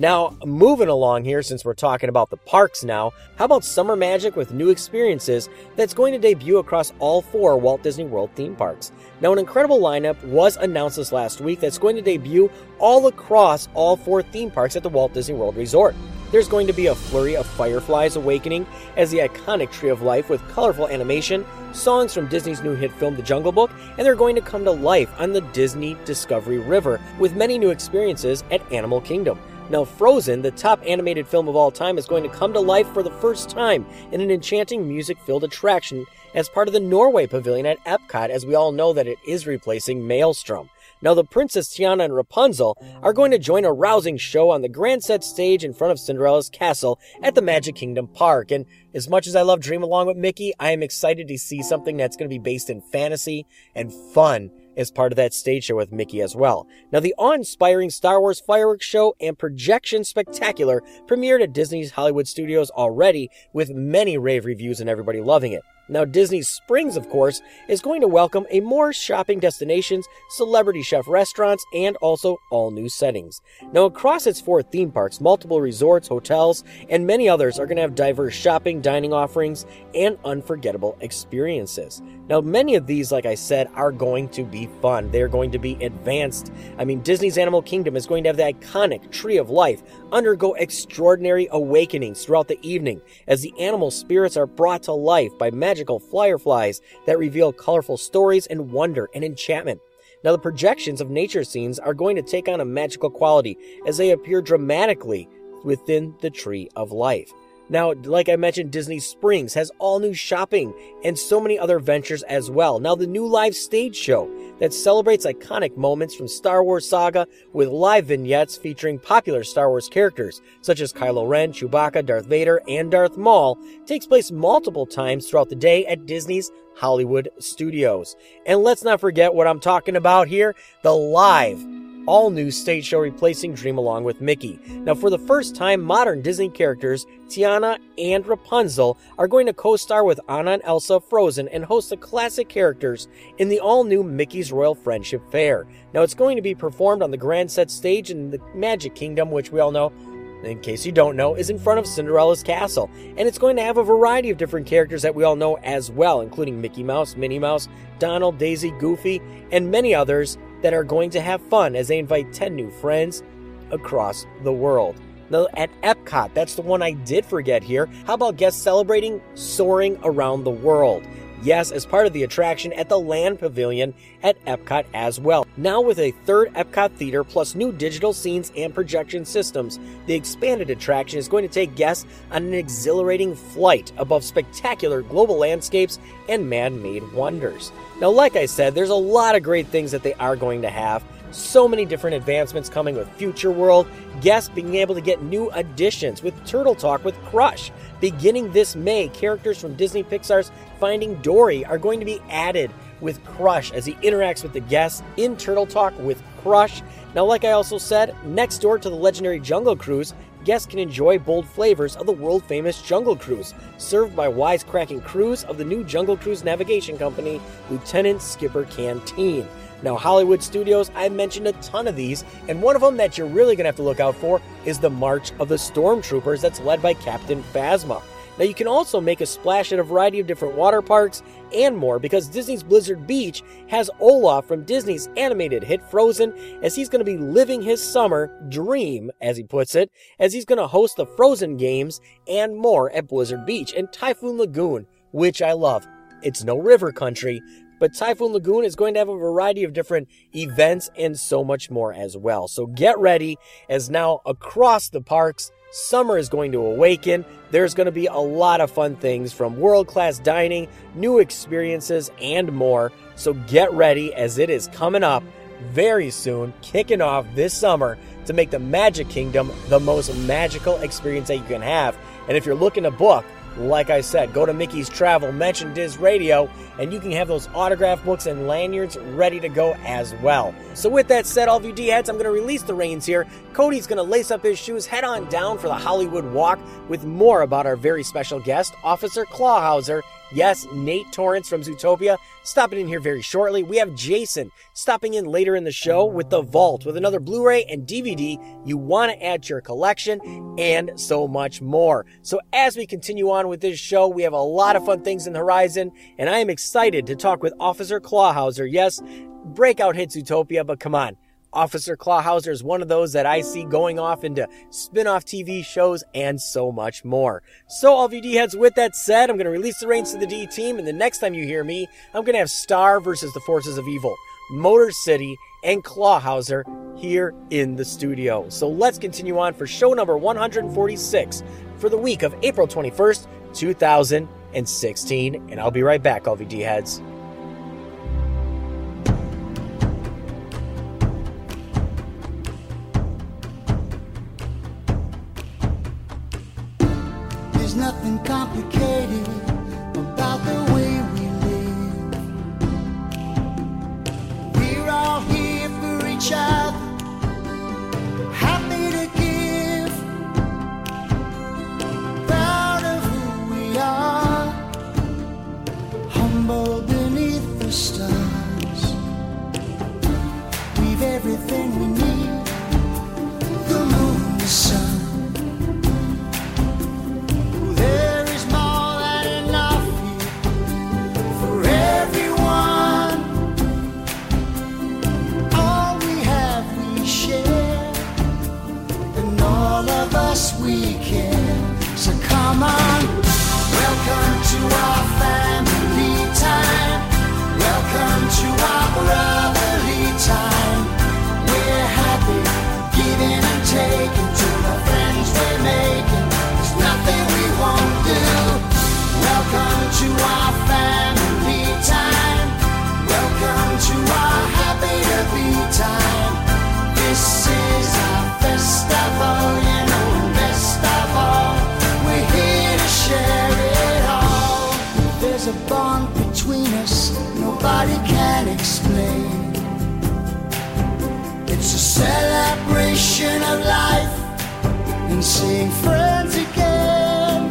Now, moving along here, since we're talking about the parks now, how about Summer Magic with new experiences that's going to debut across all four Walt Disney World theme parks? Now, an incredible lineup was announced this last week that's going to debut all across all four theme parks at the Walt Disney World Resort. There's going to be a flurry of Fireflies awakening as the iconic Tree of Life with colorful animation, songs from Disney's new hit film The Jungle Book, and they're going to come to life on the Disney Discovery River with many new experiences at Animal Kingdom. Now, Frozen, the top animated film of all time, is going to come to life for the first time in an enchanting music filled attraction as part of the Norway Pavilion at Epcot, as we all know that it is replacing Maelstrom. Now, the Princess Tiana and Rapunzel are going to join a rousing show on the grand set stage in front of Cinderella's castle at the Magic Kingdom Park. And as much as I love Dream Along with Mickey, I am excited to see something that's going to be based in fantasy and fun as part of that stage show with Mickey as well. Now, the awe inspiring Star Wars fireworks show and projection spectacular premiered at Disney's Hollywood Studios already, with many rave reviews and everybody loving it. Now, Disney Springs, of course, is going to welcome a more shopping destinations, celebrity chef restaurants, and also all new settings. Now, across its four theme parks, multiple resorts, hotels, and many others are going to have diverse shopping, dining offerings, and unforgettable experiences. Now, many of these, like I said, are going to be fun. They're going to be advanced. I mean, Disney's Animal Kingdom is going to have the iconic Tree of Life undergo extraordinary awakenings throughout the evening as the animal spirits are brought to life by magical fireflies that reveal colorful stories and wonder and enchantment. Now, the projections of nature scenes are going to take on a magical quality as they appear dramatically within the Tree of Life. Now, like I mentioned, Disney Springs has all new shopping and so many other ventures as well. Now, the new live stage show that celebrates iconic moments from Star Wars saga with live vignettes featuring popular Star Wars characters such as Kylo Ren, Chewbacca, Darth Vader, and Darth Maul takes place multiple times throughout the day at Disney's Hollywood Studios. And let's not forget what I'm talking about here, the live all new stage show replacing Dream Along with Mickey. Now, for the first time, modern Disney characters, Tiana and Rapunzel, are going to co star with Anna and Elsa Frozen and host the classic characters in the all new Mickey's Royal Friendship Fair. Now, it's going to be performed on the Grand Set stage in the Magic Kingdom, which we all know in case you don't know, is in front of Cinderella's castle. And it's going to have a variety of different characters that we all know as well, including Mickey Mouse, Minnie Mouse, Donald, Daisy, Goofy, and many others that are going to have fun as they invite 10 new friends across the world. Now, at Epcot, that's the one I did forget here. How about guests celebrating soaring around the world? Yes, as part of the attraction at the Land Pavilion at Epcot as well. Now, with a third Epcot theater plus new digital scenes and projection systems, the expanded attraction is going to take guests on an exhilarating flight above spectacular global landscapes and man made wonders. Now, like I said, there's a lot of great things that they are going to have. So many different advancements coming with Future World, guests being able to get new additions with Turtle Talk with Crush. Beginning this May, characters from Disney Pixar's Finding Dory are going to be added with Crush as he interacts with the guests in Turtle Talk with Crush. Now, like I also said, next door to the legendary Jungle Cruise, guests can enjoy bold flavors of the world famous Jungle Cruise, served by wisecracking crews of the new Jungle Cruise navigation company, Lieutenant Skipper Canteen. Now, Hollywood Studios, I mentioned a ton of these, and one of them that you're really going to have to look out for is the March of the Stormtroopers that's led by Captain Phasma. Now, you can also make a splash at a variety of different water parks and more because Disney's Blizzard Beach has Olaf from Disney's animated hit Frozen as he's going to be living his summer dream, as he puts it, as he's going to host the Frozen games and more at Blizzard Beach and Typhoon Lagoon, which I love. It's no river country, but Typhoon Lagoon is going to have a variety of different events and so much more as well. So get ready as now across the parks, summer is going to awaken. There's going to be a lot of fun things from world class dining, new experiences, and more. So get ready as it is coming up very soon, kicking off this summer to make the Magic Kingdom the most magical experience that you can have. And if you're looking to book, like I said, go to Mickey's Travel, mention Diz Radio, and you can have those autograph books and lanyards ready to go as well. So, with that said, all of you D heads, I'm going to release the reins here. Cody's going to lace up his shoes, head on down for the Hollywood Walk with more about our very special guest, Officer Clawhauser. Yes, Nate Torrence from Zootopia stopping in here very shortly. We have Jason stopping in later in the show with The Vault with another Blu ray and DVD you want to add to your collection and so much more. So, as we continue on with this show, we have a lot of fun things in the horizon, and I am excited to talk with Officer Clawhauser. Yes, breakout hits Zootopia, but come on. Officer Clawhauser is one of those that I see going off into spin-off TV shows and so much more. So all of you D-heads, with that said, I'm going to release the reins to the D team, and the next time you hear me, I'm going to have Star versus the Forces of Evil, Motor City, and Clawhauser here in the studio. So let's continue on for show number 146 for the week of April 21st, 2016, and I'll be right back, all of you nothing complicated about the way we live. We're all here for each other, happy to give. Proud of who we are, humble beneath the stars. We've everything we last weekend. So come on, welcome to our family time. Welcome to our brotherly time. We're happy, giving and taking to the friends we're making. There's nothing we won't do. Welcome to our family time. Welcome to our happy to be time. This is our festival. Celebration of life and seeing friends again.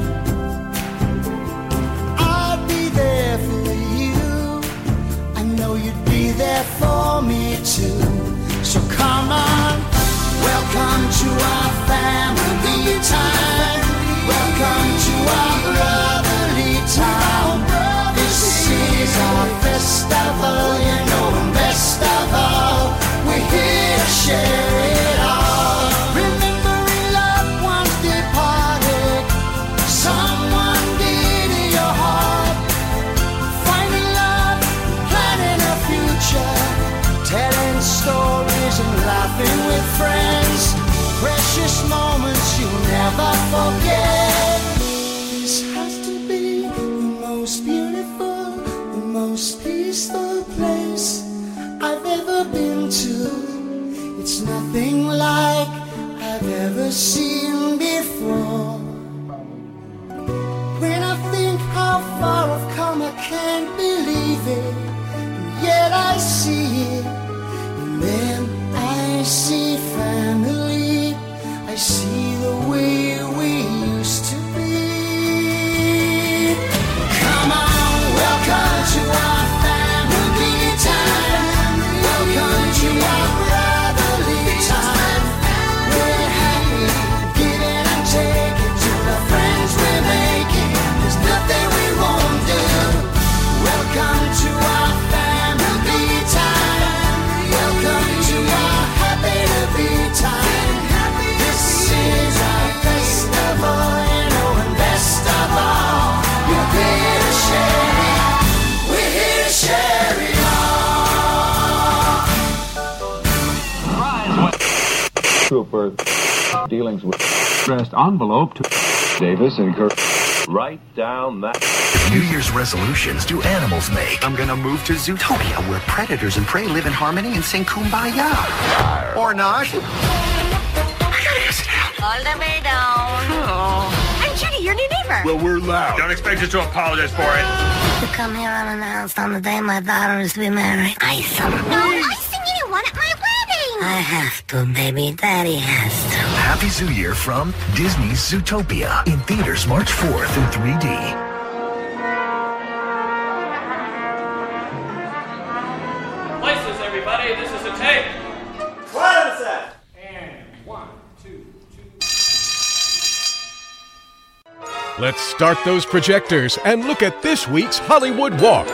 I'll be there for you. I know you'd be there for me too. So come on, welcome to our family time. Welcome to our brotherly time. This is our festival, Precious moments you never forget. I've seen before. When I think how far I've come, I can't believe it. Yet I see Trooper dealings with addressed envelope to Davis and Kirk. Write down that. New Year's resolutions do animals make? I'm gonna move to Zootopia where predators and prey live in harmony and sing kumbaya. Or not. I gotta listen out. All the way down. Oh. I'm Judy, your new neighbor. Well, we're loud. Don't expect us to apologize for it. To come here unannounced on the day my daughter is to be married. I some. No, I I have to, baby. Daddy has to. Happy Zoo Year from Disney's Zootopia in theaters March 4th in 3D. Places, everybody. This is a tape. Quiet a sec. And one, two, Let's start those projectors and look at this week's Hollywood Walk.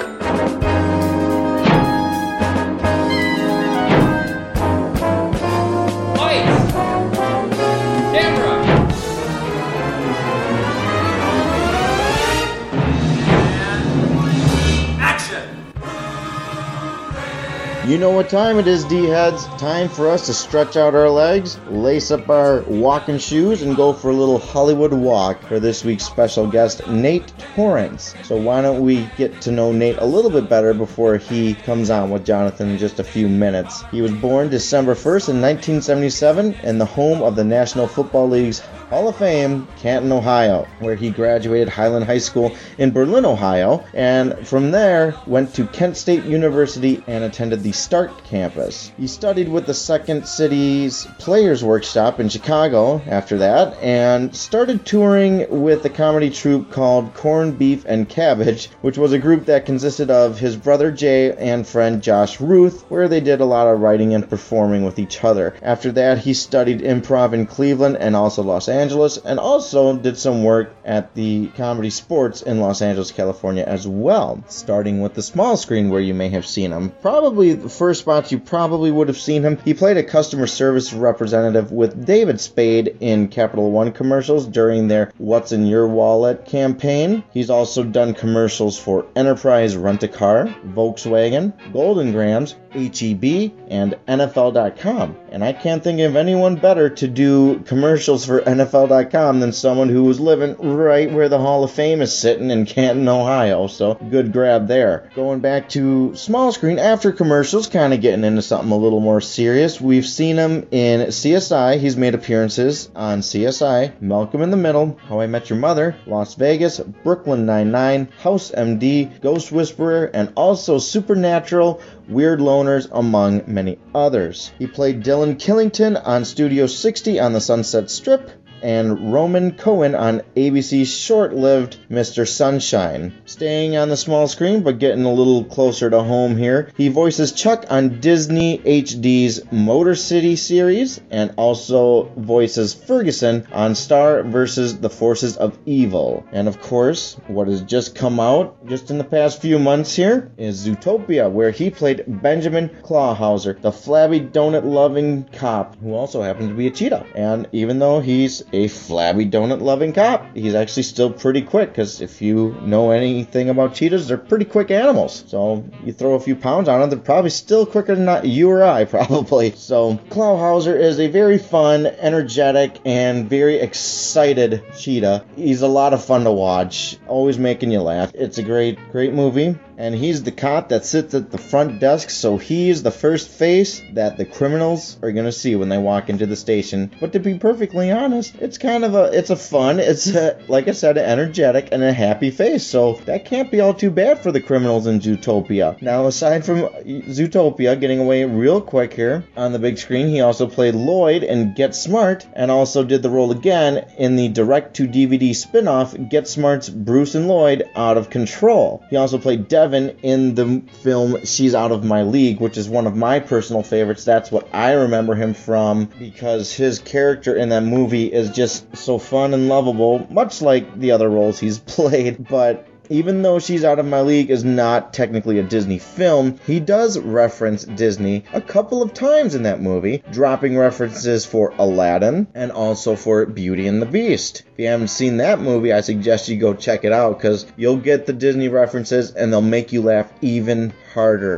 You know what time it is, D heads. Time for us to stretch out our legs, lace up our walking shoes, and go for a little Hollywood walk for this week's special guest, Nate Torrence. So, why don't we get to know Nate a little bit better before he comes on with Jonathan in just a few minutes? He was born December 1st in 1977 in the home of the National Football League's Hall of Fame, Canton, Ohio, where he graduated Highland High School in Berlin, Ohio, and from there went to Kent State University and attended the Stark campus. He studied with the Second City's Players Workshop in Chicago after that and started touring with a comedy troupe called Corn Beef and Cabbage, which was a group that consisted of his brother Jay and friend Josh Ruth, where they did a lot of writing and performing with each other. After that, he studied improv in Cleveland and also Los Angeles, and also did some work at the ComedySportz in Los Angeles, California as well, starting with the small screen where you may have seen him. Probably the first spots you probably would have seen him. He played a customer service representative with David Spade in Capital One commercials during their What's in Your Wallet campaign. He's also done commercials for Enterprise Rent a Car, Volkswagen, Golden Grahams, HEB, and NFL.com. And I can't think of anyone better to do commercials for NFL NFL.com than someone who was living right where the Hall of Fame is sitting in Canton, Ohio. So good grab there. Going back to small screen after commercials, kind of getting into something a little more serious. We've seen him in CSI. He's made appearances on CSI, Malcolm in the Middle, How I Met Your Mother, Las Vegas, Brooklyn Nine-Nine, House MD, Ghost Whisperer, and also Supernatural, Weird Loners, among many others. He played Dylan Killington on Studio 60 on the Sunset Strip, and Roman Cohen on ABC's short lived Mr. Sunshine. Staying on the small screen but getting a little closer to home here, he voices Chuck on Disney XD's Motor City series and also voices Ferguson on Star vs. the Forces of Evil. And of course, what has just come out just in the past few months here is Zootopia, where he played Benjamin Clawhauser, the flabby donut loving cop who also happens to be a cheetah. And even though he's a flabby donut loving cop. He's actually still pretty quick because if you know anything about cheetahs, they're pretty quick animals. So you throw a few pounds on them, they're probably still quicker than you or I, probably. So Clawhauser is a very fun, energetic, and very excited cheetah. He's a lot of fun to watch, always making you laugh. It's a great, great movie and he's the cop that sits at the front desk, so he's the first face that the criminals are gonna see when they walk into the station. But to be perfectly honest, it's kind of a it's a fun, it's a, like I said, an energetic and a happy face. So that can't be all too bad for the criminals in Zootopia. Now, aside from Zootopia getting away real quick here on the big screen, he also played Lloyd in Get Smart, and also did the role again in the direct-to-DVD spin-off Get Smart's Bruce and Lloyd Out of Control. He also played Devin in the film She's Out of My League, which is one of my personal favorites. That's what I remember him from because his character in that movie is just so fun and lovable, much like the other roles he's played. But even though She's Out of My League is not technically a Disney film, he does reference Disney a couple of times in that movie, dropping references for Aladdin and also for Beauty and the Beast. If you haven't seen that movie, I suggest you go check it out because you'll get the Disney references and they'll make you laugh even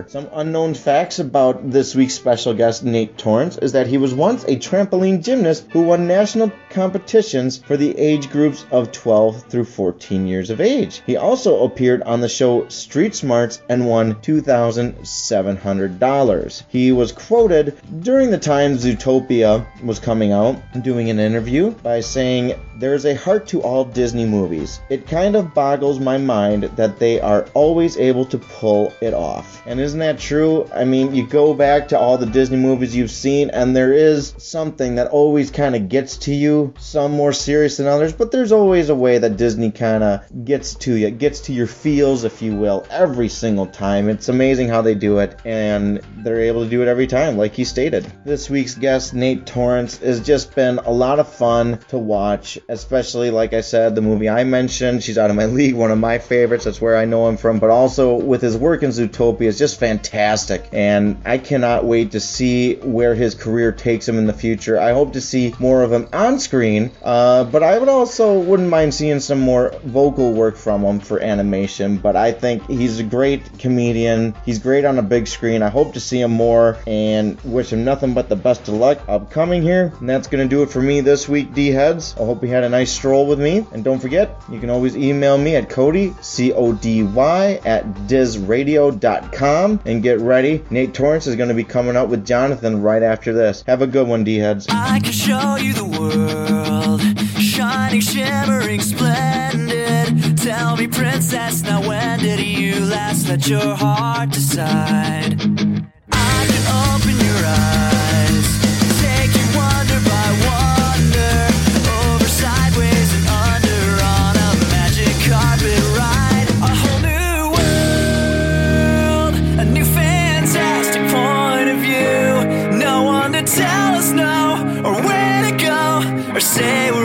Some unknown facts about this week's special guest, Nate Torrence, is that he was once a trampoline gymnast who won national competitions for the age groups of 12 through 14 years of age. He also appeared on the show Street Smarts and won $2,700. He was quoted during the time Zootopia was coming out, doing an interview, by saying, There's a heart to all Disney movies. It kind of boggles my mind that they are always able to pull it off. And isn't that true? I mean, you go back to all the Disney movies you've seen, and there is something that always kind of gets to you, some more serious than others, but there's always a way that Disney kind of gets to you, gets to your feels, if you will, every single time. It's amazing how they do it, and they're able to do it every time, like he stated. This week's guest, Nate Torrence, has just been a lot of fun to watch, especially, like I said, the movie I mentioned. She's out of my league, one of my favorites. That's where I know him from, but also with his work in Zootopia is just fantastic, and I cannot wait to see where his career takes him in the future. I hope to see more of him on screen, uh, but I would also wouldn't mind seeing some more vocal work from him for animation. But I think he's a great comedian. He's great on a big screen. I hope to see him more, and wish him nothing but the best of luck upcoming here. And that's gonna do it for me this week, D heads. I hope you had a nice stroll with me, and don't forget you can always email me at Cody C O D Y at dizradio.com and get ready. Nate Torrence is going to be coming up with Jonathan right after this. Have a good one, D heads. I can show you the world, shining, shimmering, splendid. Tell me, princess, now when did you last let your heart decide? I can open your eyes, say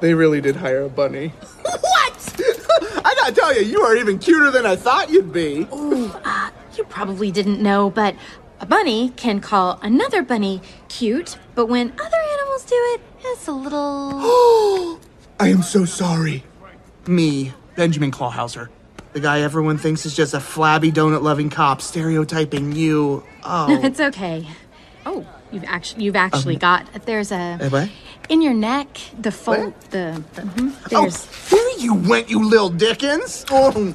They really did hire a bunny. What? I gotta tell you, you are even cuter than I thought you'd be. Ooh, uh, you probably didn't know, but a bunny can call another bunny cute, but when other animals do it, it's a little. I am so sorry. Me, Benjamin Clawhauser. The guy everyone thinks is just a flabby donut loving cop stereotyping you. Oh. it's okay. Oh, you've actually you've actually Um, got there's a Eh, what? In your neck the fold the, the mhm, Oh, there's here you went, you little Dickens. Oh,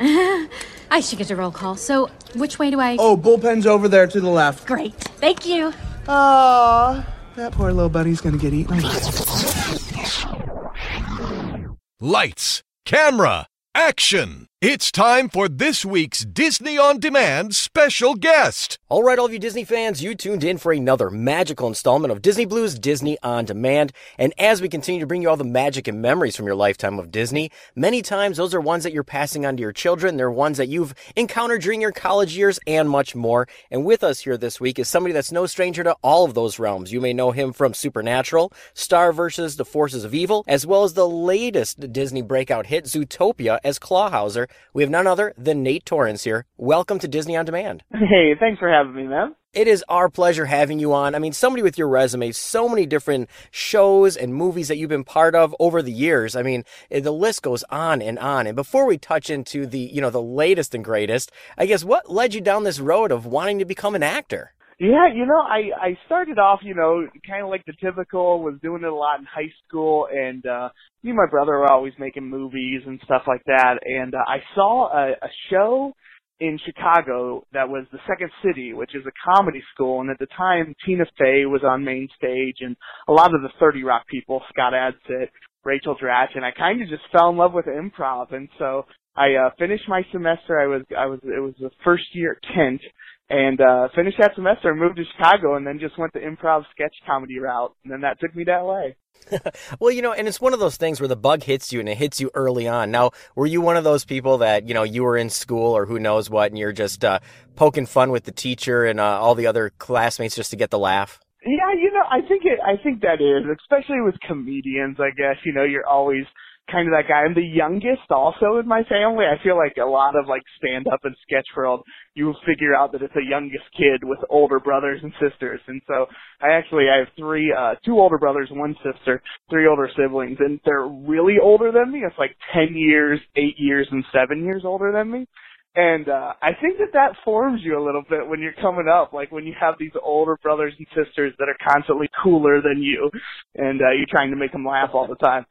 I should get a roll call. So which way do I? oh bullpen's over there to the left. Great, thank you. Aw, that poor little bunny's gonna get eaten. Lights, camera, action! It's time for this week's Disney On Demand special guest. All right, all of you Disney fans, you tuned in for another magical installment of Disney Blu's Disney on Demand. And as we continue to bring you all the magic and memories from your lifetime of Disney, many times those are ones that you're passing on to your children. They're ones that you've encountered during your college years and much more. And with us here this week is somebody that's no stranger to all of those realms. You may know him from Supernatural, Star vs. the Forces of Evil, as well as the latest Disney breakout hit, Zootopia, as Clawhauser. We have none other than Nate Torrence here. Welcome to Disney on Demand. Hey, thanks for having me, man. It is our pleasure having you on. I mean, somebody with your resume, so many different shows and movies that you've been part of over the years. I mean, eh, the list goes on and on. And before we touch into the, you know, the latest and greatest, I guess what led you down this road of wanting to become an actor? Yeah, you know, I I started off, you know, kind of like the typical, was doing it a lot in high school, and uh me and my brother were always making movies and stuff like that. And uh, I saw a, a show in Chicago that was the Second City, which is a comedy school. And at the time, Tina Fey was on main stage, and a lot of the Thirty Rock people, Scott Adsit, Rachel Dratch, and I kind of just fell in love with improv. And so I uh, finished my semester. I was I was it was the first year at Kent and uh finished that semester and moved to Chicago and then just went the improv sketch comedy route and then that took me to LA. Well, you know, and it's one of those things where the bug hits you and it hits you early on. Now, were you one of those people that, you know, you were in school or who knows what and you're just uh, poking fun with the teacher and uh, all the other classmates just to get the laugh? Yeah, you know, I think it I think that is, especially with comedians, I guess, you know, you're always kind of that guy. I'm the youngest also in my family. I feel like a lot of like stand up and sketch world, you figure out that it's a youngest kid with older brothers and sisters. And so I actually I have three uh two older brothers, one sister, three older siblings, and they're really older than me. It's like ten years, eight years, and seven years older than me. And uh I think that that forms you a little bit when you're coming up, like when you have these older brothers and sisters that are constantly cooler than you, and uh you're trying to make them laugh all the time.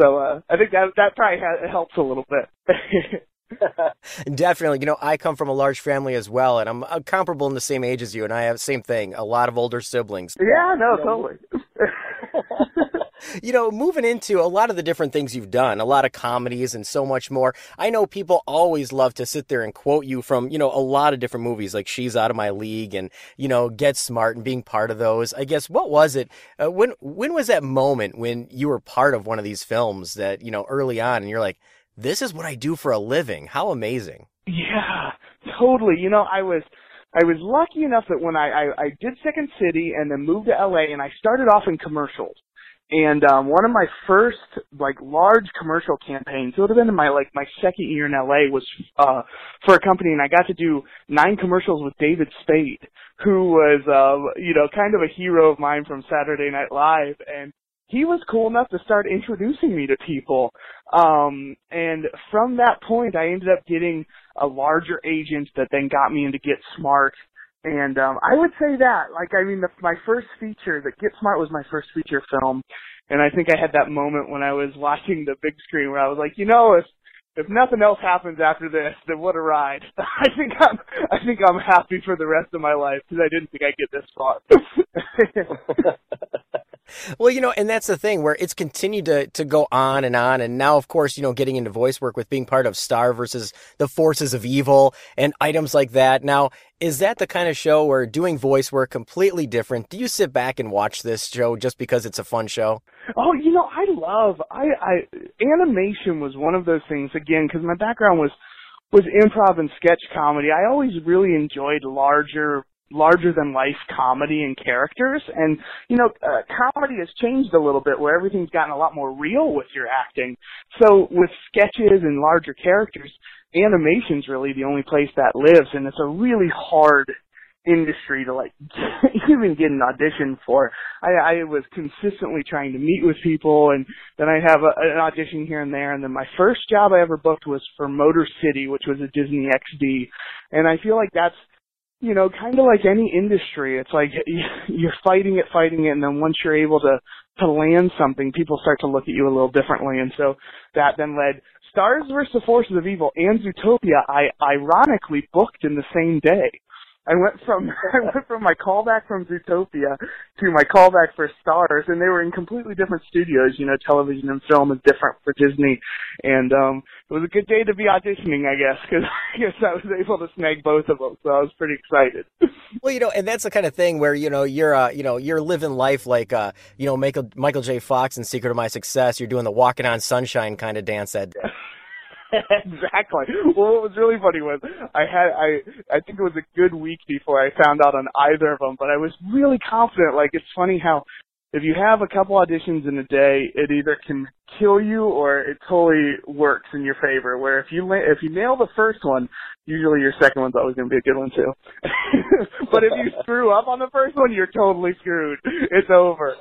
So uh I think that that probably ha- helps a little bit. Definitely. You know, I come from a large family as well, and I'm uh, comparable in the same age as you, and I have the same thing, a lot of older siblings. yeah, no, totally. You know, moving into a lot of the different things you've done, a lot of comedies and so much more. I know people always love to sit there and quote you from, you know, a lot of different movies like She's Out of My League and, you know, Get Smart and being part of those. I guess what was it? Uh, when when was that moment when you were part of one of these films that, you know, early on and you're like, this is what I do for a living. How amazing. Yeah, totally. You know, I was I was lucky enough that when I, I I did Second City and then moved to LA and I started off in commercials. And um one of my first like large commercial campaigns, it would have been in my like my second year in LA was uh for a company and I got to do nine commercials with David Spade, who was uh you know kind of a hero of mine from Saturday Night Live and he was cool enough to start introducing me to people. Um, and from that point, I ended up getting a larger agent that then got me into Get Smart. And um, I would say that, like, I mean, the, my first feature, that Get Smart was my first feature film, and I think I had that moment when I was watching the big screen where I was like, you know, if if nothing else happens after this, then what a ride! I think I'm I think I'm happy for the rest of my life because I didn't think I'd get this far. well, you know, and that's the thing where it's continued to, to go on and on. And now, of course, you know, getting into voice work with being part of Star versus the forces of evil and items like that. Now, is that the kind of show where doing voice work completely different? Do you sit back and watch this show just because it's a fun show? Oh, you know, I love I I animation was one of those things again because my background was was improv and sketch comedy. I always really enjoyed larger larger than life comedy and characters and you know uh, comedy has changed a little bit where everything's gotten a lot more real with your acting so with sketches and larger characters animation's really the only place that lives and it's a really hard industry to like even get an audition for. I, I was consistently trying to meet with people and then I'd have a, an audition here and there and then my first job I ever booked was for Motor City, which was a Disney XD. And I feel like that's you know, kind of like any industry, it's like you're fighting it, fighting it, and then once you're able to to land something, people start to look at you a little differently, and so that then led Stars versus the Forces of Evil and Zootopia. I ironically booked in the same day. I went from I went from my callback from Zootopia to my callback for Stars, and they were in completely different studios. You know, television and film is different for Disney, and um, it was a good day to be auditioning, I guess, because I guess I was able to snag both of them, so I was pretty excited. Well, you know, and that's the kind of thing where you know you're uh, you know you're living life like uh, you know Michael Michael J. Fox in Secret of My Success. You're doing the walking on sunshine kind of dance that. exactly. Well, what was really funny was I had I I think it was a good week before I found out on either of them, but I was really confident. Like it's funny how if you have a couple auditions in a day, it either can kill you or it totally works in your favor. Where if you if you nail the first one, usually your second one's always going to be a good one too. but if you screw up on the first one, you're totally screwed. It's over.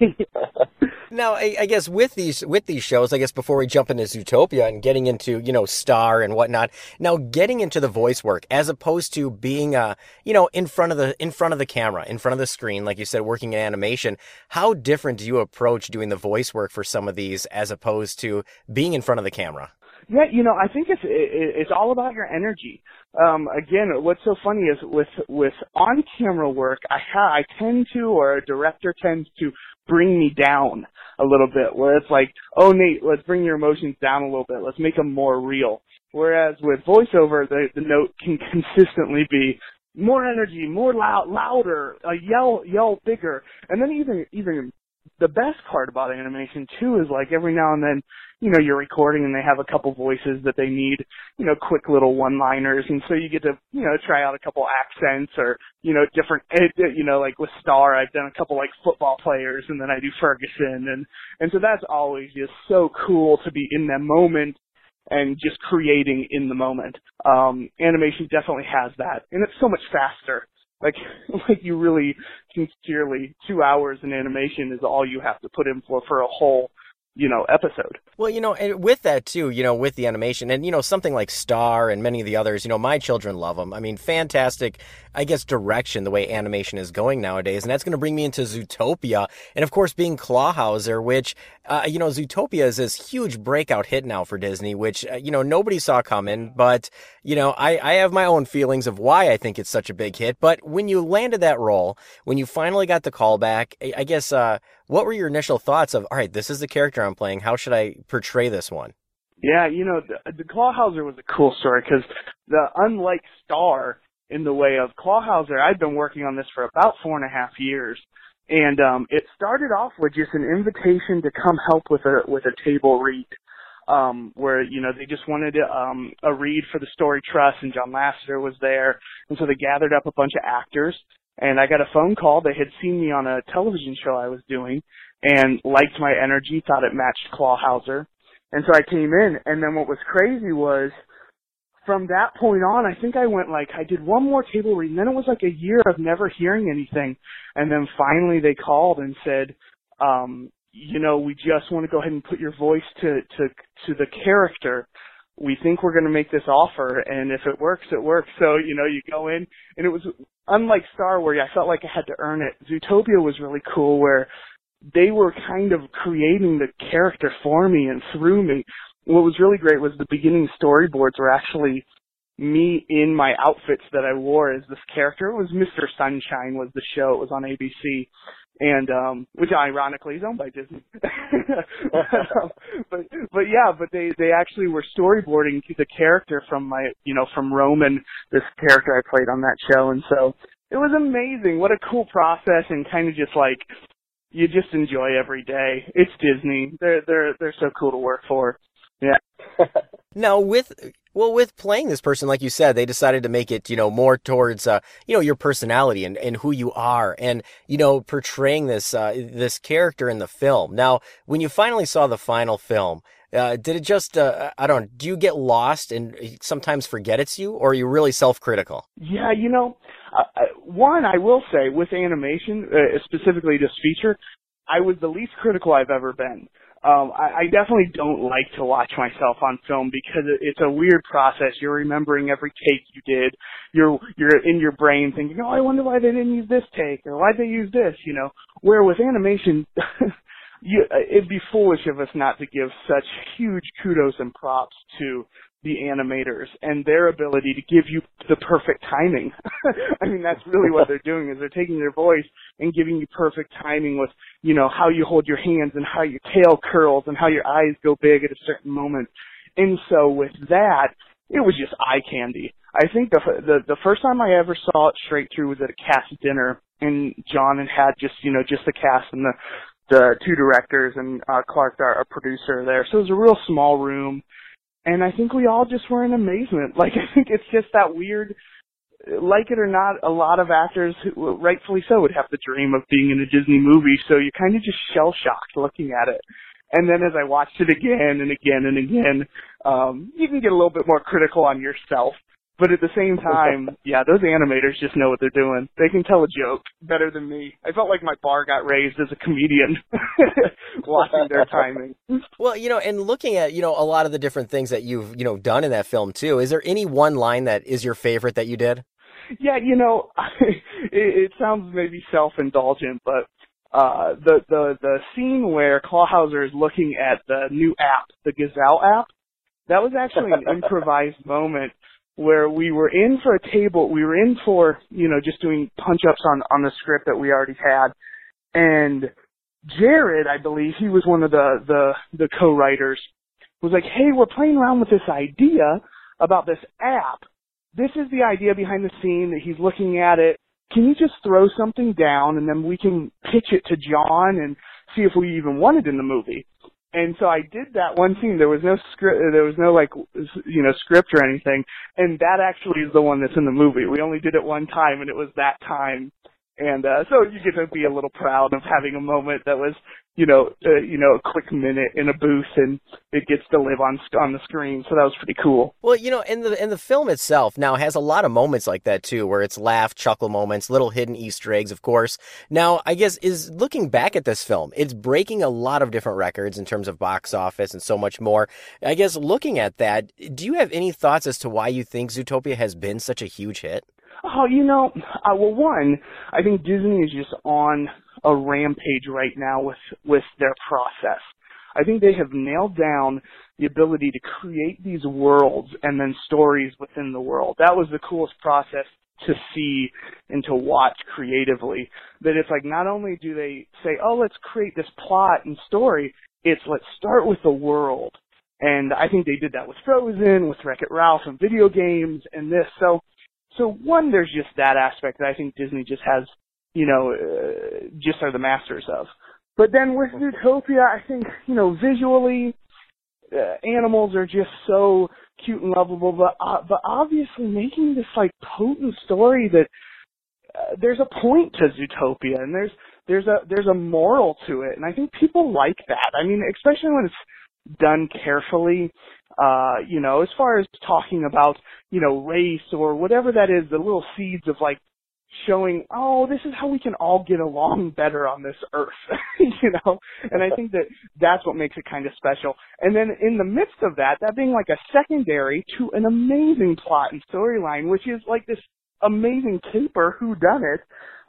now, I, I, guess with these with these shows, I guess before we jump into Zootopia and getting into you know Star and whatnot, now getting into the voice work as opposed to being uh you know in front of the in front of the camera, in front of the screen, like you said, working in animation. How different do you approach doing the voice work for some of these as opposed to being in front of the camera? Yeah, you know, I think it's it's all about your energy. Um, again, what's so funny is with with on camera work, I ha- I tend to, or a director tends to bring me down a little bit, where it's like, oh Nate, let's bring your emotions down a little bit, let's make them more real. Whereas with voiceover, the the note can consistently be more energy, more loud, louder, uh, yell yell bigger, and then even even the best part about animation too is like every now and then, you know, you're recording and they have a couple voices that they need, you know, quick little one-liners, and so you get to, you know, try out a couple accents or, you know, different, eh, eh, you know, like with Star, I've done a couple like football players, and then I do Ferguson, and and so that's always just so cool to be in that moment and just creating in the moment. Um, animation definitely has that, and it's so much faster like like you really sincerely two hours in animation is all you have to put in for for a whole you know episode. Well you know and with that too you know with the animation and you know something like star and many of the others you know my children love them i mean fantastic i guess direction the way animation is going nowadays and that's going to bring me into zootopia and of course being clawhauser which uh, you know zootopia is this huge breakout hit now for disney which uh, you know nobody saw coming but you know I, I have my own feelings of why i think it's such a big hit but when you landed that role when you finally got the callback i, I guess uh, what were your initial thoughts of, all right, this is the character I'm playing. How should I portray this one? Yeah, you know, the, the Clawhauser was a cool story because the unlike Star in the way of Clawhauser, I'd been working on this for about four and a half years, and um, it started off with just an invitation to come help with a with a table read, um, where you know they just wanted um, a read for the Story Trust, and John Lasseter was there, and so they gathered up a bunch of actors, and I got a phone call. They had seen me on a television show I was doing and liked my energy, thought it matched Clawhauser. And so I came in and then what was crazy was from that point on, I think I went like, I did one more table read and then it was like a year of never hearing anything. And then finally they called and said, um, you know, we just want to go ahead and put your voice to, to, to the character. We think we're going to make this offer and if it works it works. So you know you go in and it was unlike star where i felt like i had to earn it. Zootopia was really cool where they were kind of creating the character for me and through me what was really great was the beginning storyboards were actually me in my outfits that i wore as this character it was mr sunshine was the show it was on abc and um which ironically is owned by Disney. but but yeah, but they they actually were storyboarding the character from my you know from Roman, this character I played on that show, and so it was amazing. What a cool process, and kind of just like you just enjoy every day. It's Disney. They're they're they're so cool to work for. Yeah. Now, with well, with playing this person, like you said, they decided to make it, you know, more towards, uh, you know, your personality and, and who you are, and you know, portraying this uh, this character in the film. Now, when you finally saw the final film, uh, did it just, uh, I don't know, do you get lost and sometimes forget it's you, or are you really self critical? Yeah, you know, uh, uh, one I will say with animation, uh, specifically this feature, I was the least critical I've ever been um, I, I definitely don't like to watch myself on film because it, it's a weird process. You're remembering every take you did. You're you're in your brain thinking, oh, I wonder why they didn't use this take or why they use this. You know, where with animation. you, it'd be foolish of us not to give such huge kudos and props to the animators and their ability to give you the perfect timing. I mean, that's really what they're doing is they're taking their voice and giving you perfect timing with, you know, how you hold your hands and how your tail curls and how your eyes go big at a certain moment. And so with that, it was just eye candy. I think the the the first time I ever saw it straight through was at a cast dinner, and John and had just you know just the cast and the the two directors and uh, Clark, our, our producer, there. So it was a real small room and I think we all just were in amazement. Like I think it's just that weird like it or not, a lot of actors, who, rightfully so, would have the dream of being in a Disney movie. So you're kind of just shell shocked looking at it. And then as I watched it again and again and again, um, you can get a little bit more critical on yourself but at the same time, yeah, those animators just know what they're doing. They can tell a joke better than me. I felt like my bar got raised as a comedian watching their timing. Well, you know, and looking at, you know, a lot of the different things that you've, you know, done in that film too, is there any one line that is your favorite that you did? Yeah, you know, it, it sounds maybe self-indulgent, but uh the the the scene where Clawhauser is looking at the new app, the Gazelle app, that was actually an improvised moment where we were in for a table, we were in for, you know, just doing punch ups on, on the script that we already had. And Jared, I believe, he was one of the, the, the co-writers, was like, hey, we're playing around with this idea about this app. This is the idea behind the scene that he's looking at it. Can you just throw something down and then we can pitch it to John and see if we even want it in the movie? And so I did that one scene. There was no script. There was no like you know script or anything, and that actually is the one that's in the movie. We only did it one time, and it was that time. And uh, so you get to be a little proud of having a moment that was you know, uh, you know, a quick minute in a booth and it gets to live on on the screen. So that was pretty cool. Well, you know, and the and the film itself now has a lot of moments like that too, where it's laugh, chuckle moments, little hidden Easter eggs, of course. Now, I guess is looking back at this film, it's breaking a lot of different records in terms of box office and so much more. I guess looking at that, do you have any thoughts as to why you think Zootopia has been such a huge hit? Oh, you know, uh, well, one, I think Disney is just on a rampage right now with with their process. I think they have nailed down the ability to create these worlds and then stories within the world. That was the coolest process to see and to watch creatively. That it's like not only do they say, "Oh, let's create this plot and story," it's let's start with the world. And I think they did that with Frozen, with Wreck-It Ralph, and video games, and this. So, so one, there's just that aspect that I think Disney just has you know, uh, just are the masters of. But then with Zootopia, I think, you know, visually, uh, animals are just so cute and lovable, but, uh, but obviously making this like potent story that uh, there's a point to Zootopia and there's, there's a, there's a moral to it. And I think people like that. I mean, especially when it's done carefully, uh, you know, as far as talking about, you know, race or whatever that is, the little seeds of like showing, oh, this is how we can all get along better on this earth, you know? And I think that that's what makes it kind of special. And then in the midst of that, that being like a secondary to an amazing plot and storyline, which is like this amazing caper who done it,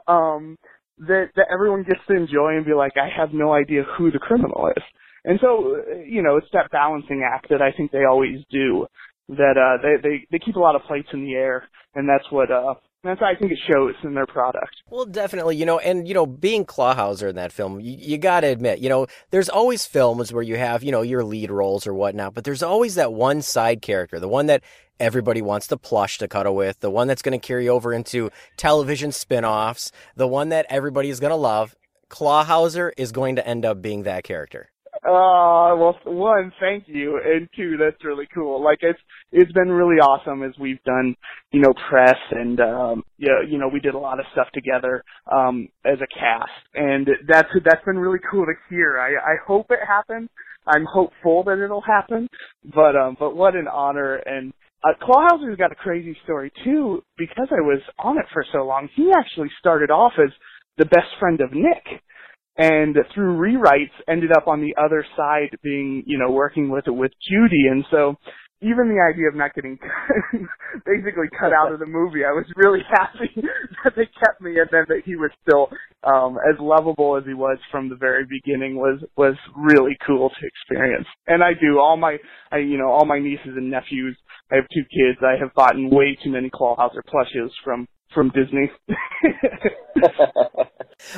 um, that, that everyone gets to enjoy and be like, I have no idea who the criminal is. And so, you know, it's that balancing act that I think they always do. That uh, they they they keep a lot of plates in the air, and that's what uh, That's I think it shows in their product. Well, definitely, you know, and you know, being Clawhauser in that film, you, you got to admit, you know, there's always films where you have, you know, your lead roles or whatnot, but there's always that one side character, the one that everybody wants the plush to cuddle with, the one that's going to carry over into television spin-offs, the one that everybody is going to love. Clawhauser is going to end up being that character. Uh, well, one, thank you, and two, that's really cool. Like it's it's been really awesome as we've done, you know, press and um, yeah, you know, we did a lot of stuff together um, as a cast, and that's that's been really cool to hear. I I hope it happens. I'm hopeful that it'll happen, but um, but what an honor and. Uh, Clawhauser's got a crazy story too, because I was on it for so long. He actually started off as the best friend of Nick and through rewrites ended up on the other side being, you know, working with with Judy. And so even the idea of not getting basically cut out of the movie, I was really happy that they kept me and then that he was still um as lovable as he was from the very beginning was was really cool to experience. And I do all my I you know, all my nieces and nephews, I have two kids, I have bought way too many Clawhauser plushes from from Disney.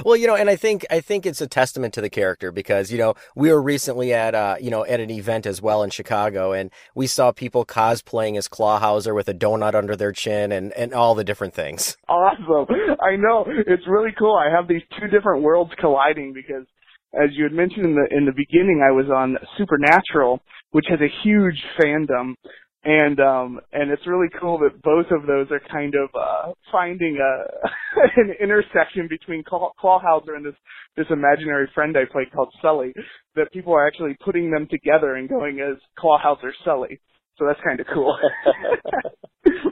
well, you know, and I think I think it's a testament to the character because you know we were recently at uh, you know at an event as well in Chicago, and we saw people cosplaying as Clawhauser with a donut under their chin and and all the different things. Awesome! I know it's really cool. I have these two different worlds colliding because. As you had mentioned in the in the beginning, I was on Supernatural, which has a huge fandom and um and it's really cool that both of those are kind of uh finding a an intersection between Claw- Clawhauser and this this imaginary friend I played called Sully that people are actually putting them together and going as Clawhauser Sully. So that's kind of cool.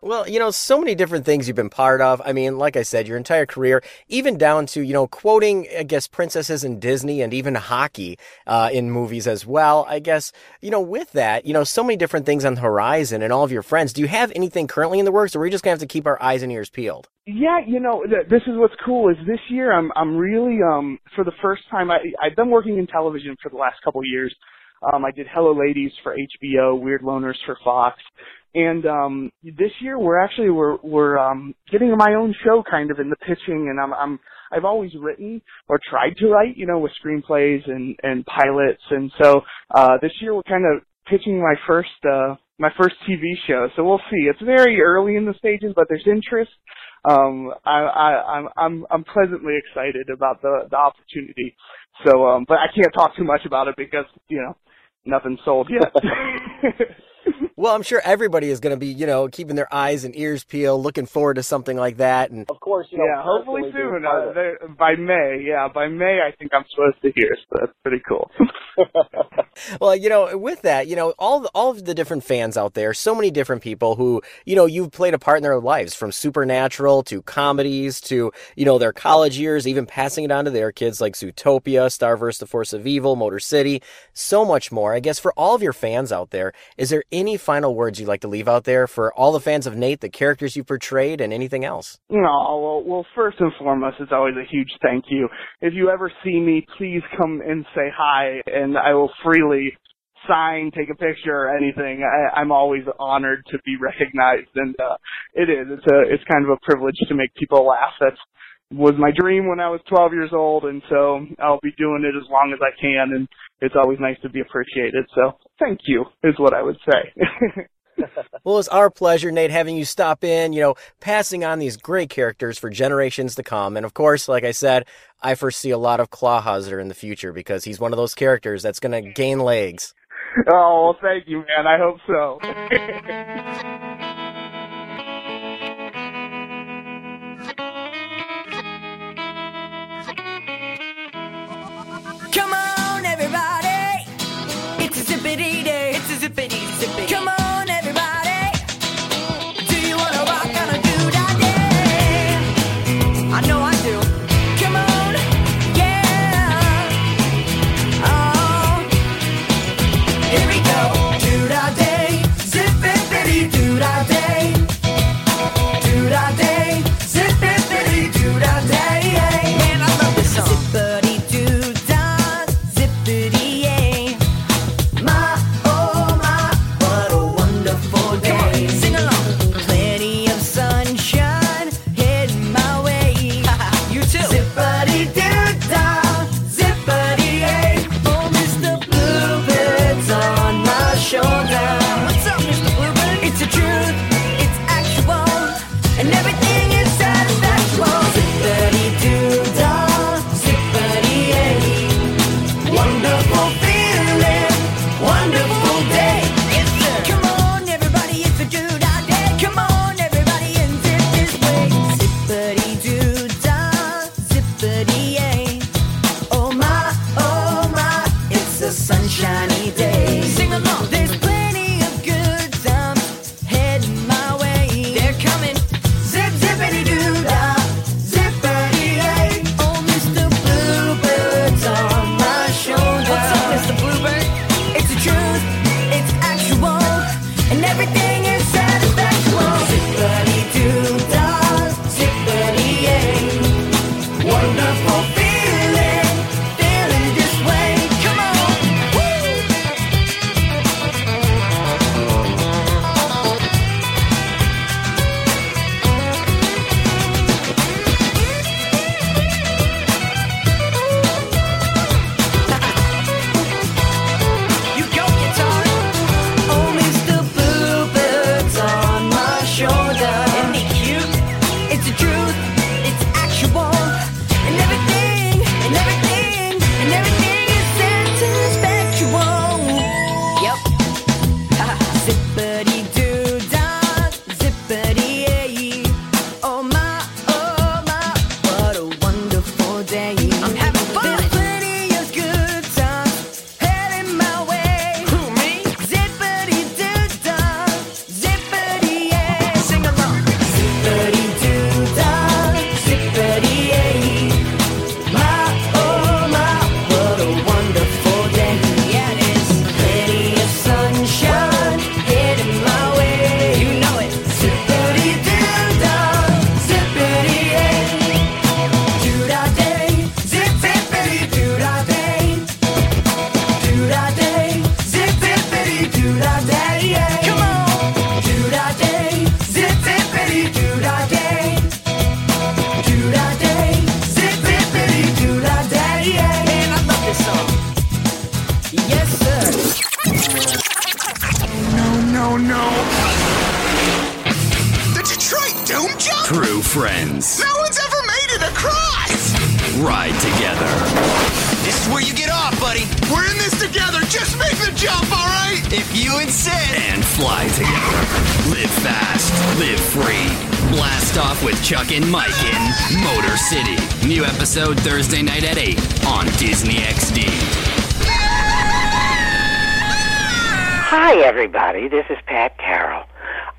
well, you know, so many different things you've been part of. I mean, like I said, your entire career, even down to, you know, quoting, I guess, princesses in Disney and even hockey uh, in movies as well. I guess, you know, with that, you know, so many different things on the horizon and all of your friends. Do you have anything currently in the works or are we just going to have to keep our eyes and ears peeled? Yeah, you know, th- this is what's cool is this year I'm I'm really um for the first time I I've been working in television for the last couple of years. Um, I did Hello Ladies for HBO, Weird Loners for Fox, and um, this year we're actually we're we're um, getting my own show kind of in the pitching, and I'm I'm I've always written or tried to write, you know, with screenplays and and pilots, and so uh, this year we're kind of pitching my first uh, my first TV show. So we'll see. It's very early in the stages, but there's interest. Um, I, I, I'm I'm I'm pleasantly excited about the the opportunity. So, um, but I can't talk too much about it because you know nothing's sold yet. well, I'm sure everybody is going to be, you know, keeping their eyes and ears peeled, looking forward to something like that. And of course, you know, yeah, hopefully soon. Uh, by May, yeah, by May, I think I'm supposed to hear. So that's pretty cool. well, you know, with that, you know, all the, all of the different fans out there, so many different people who, you know, you've played a part in their lives, from supernatural to comedies to, you know, their college years, even passing it on to their kids like Zootopia, Starverse, The Force of Evil, Motor City, so much more. I guess for all of your fans out there, is there any final words you'd like to leave out there for all the fans of Nate, the characters you portrayed, and anything else? No, well, well, first and foremost, it's always a huge thank you. If you ever see me, please come and say hi, and I will freely sign, take a picture, or anything. I, I'm always honored to be recognized, and uh, it is. It's a, it's kind of a privilege to make people laugh. That's was my dream when I was 12 years old, and so I'll be doing it as long as I can, and it's always nice to be appreciated. So thank you is what I would say. well, it's our pleasure, Nate, having you stop in, you know, passing on these great characters for generations to come. And of course, like I said, I foresee a lot of Clawhauser in the future because he's one of those characters that's going to gain legs. Oh, well, thank you, man. I hope so. Hi, everybody. This is Pat Carroll.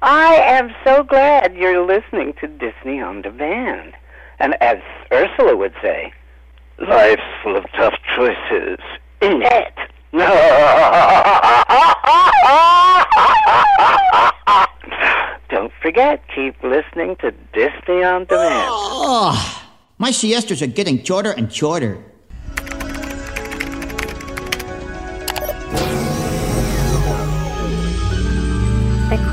I am so glad you're listening to Disney on Demand. And as Ursula would say, life's full of tough choices, isn't it? Don't forget, keep listening to Disney on Demand. Oh, my siestas are getting shorter and shorter.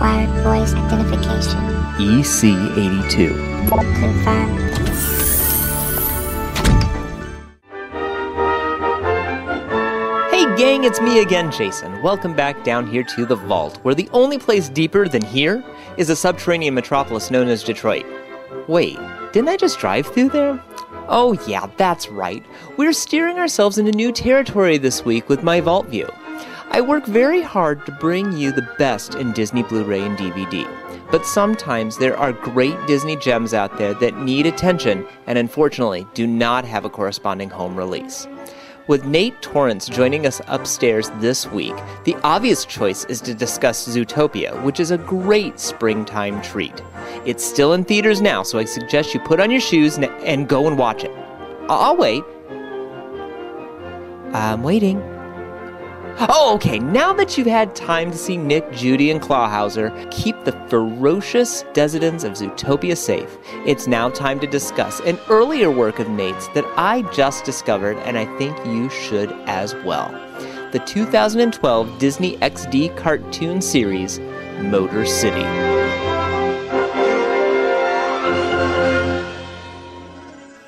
Required voice identification. E EC82. Confirmed. Hey gang, it's me again, Jason. Welcome back down here to the vault, where the only place deeper than here is a subterranean metropolis known as Detroit. Wait, didn't I just drive through there? Oh, yeah, that's right. We're steering ourselves into new territory this week with my Vault View. I work very hard to bring you the best in Disney Blu ray and DVD. But sometimes there are great Disney gems out there that need attention and unfortunately do not have a corresponding home release. With Nate Torrence joining us upstairs this week, the obvious choice is to discuss Zootopia, which is a great springtime treat. It's still in theaters now, so I suggest you put on your shoes and go and watch it. I'll wait. I'm waiting. Oh, okay. Now that you've had time to see Nick, Judy, and Clawhauser keep the ferocious Desidens of Zootopia safe, it's now time to discuss an earlier work of Nate's that I just discovered, and I think you should as well. The 2012 Disney XD cartoon series, Motor City.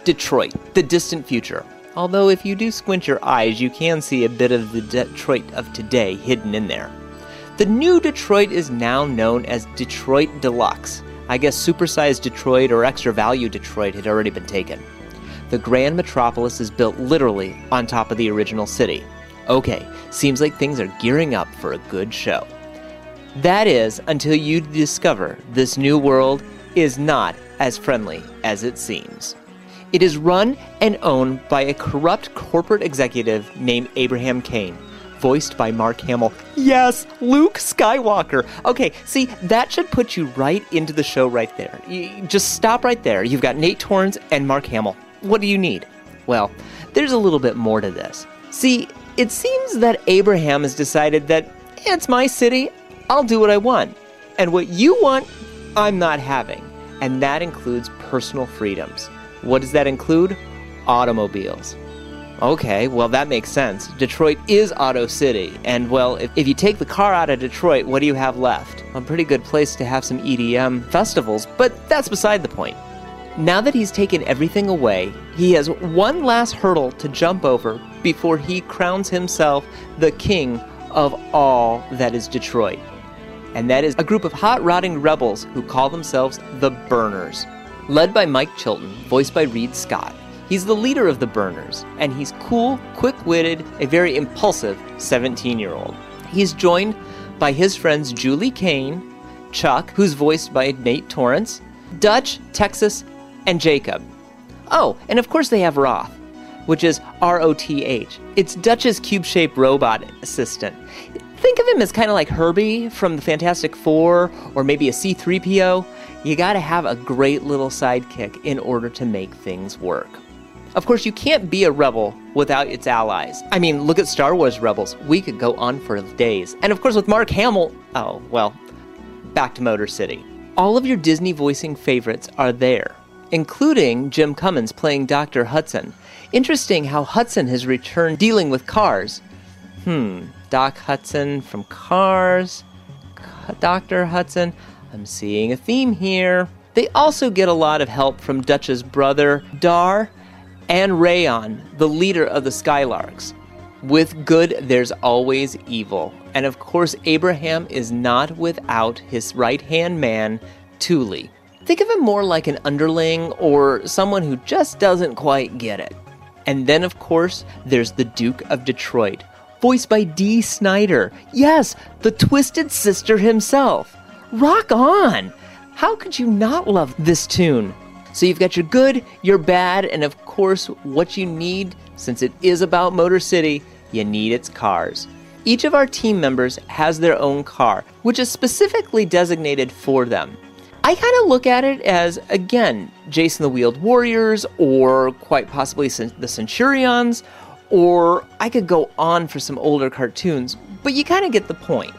Detroit, the distant future. Although, if you do squint your eyes, you can see a bit of the Detroit of today hidden in there. The new Detroit is now known as Detroit Deluxe. I guess supersized Detroit or extra value Detroit had already been taken. The grand metropolis is built literally on top of the original city. Okay, seems like things are gearing up for a good show. That is, until you discover this new world is not as friendly as it seems. It is run and owned by a corrupt corporate executive named Abraham Kane, voiced by Mark Hamill. Yes, Luke Skywalker. Okay, see, that should put you right into the show right there. You just stop right there. You've got Nate Torrence and Mark Hamill. What do you need? Well, there's a little bit more to this. See, it seems that Abraham has decided that it's my city, I'll do what I want. And what you want, I'm not having. And that includes personal freedoms. What does that include? Automobiles. Okay, well, that makes sense. Detroit is Auto City, and well, if, if you take the car out of Detroit, what do you have left? A pretty good place to have some EDM festivals, but that's beside the point. Now that he's taken everything away, he has one last hurdle to jump over before he crowns himself the king of all that is Detroit. And that is a group of hot rodding rebels who call themselves the Burners. Led by Mike Chilton, voiced by Reed Scott. He's the leader of the Burners, and he's cool, quick witted, a very impulsive 17 year old. He's joined by his friends Julie Kane, Chuck, who's voiced by Nate Torrence, Dutch, Texas, and Jacob. Oh, and of course they have Roth, which is R O T H. It's Dutch's cube shaped robot assistant. Think of him as kind of like Herbie from the Fantastic Four, or maybe a C3PO. You gotta have a great little sidekick in order to make things work. Of course, you can't be a rebel without its allies. I mean, look at Star Wars Rebels. We could go on for days. And of course, with Mark Hamill, oh, well, back to Motor City. All of your Disney voicing favorites are there, including Jim Cummings playing Dr. Hudson. Interesting how Hudson has returned dealing with cars. Hmm, Doc Hudson from Cars, Dr. Hudson. I'm seeing a theme here. They also get a lot of help from Dutch's brother, Dar, and Rayon, the leader of the Skylarks. With good, there's always evil. And of course, Abraham is not without his right hand man, Thule. Think of him more like an underling or someone who just doesn't quite get it. And then, of course, there's the Duke of Detroit, voiced by Dee Snider. Yes, the Twisted Sister himself. Rock on! How could you not love this tune? So you've got your good, your bad, and of course, what you need, since it is about Motor City, you need its cars. Each of our team members has their own car, which is specifically designated for them. I kind of look at it as, again, Jayce and the Wheeled Warriors, or quite possibly the Centurions, or I could go on for some older cartoons, but you kind of get the point.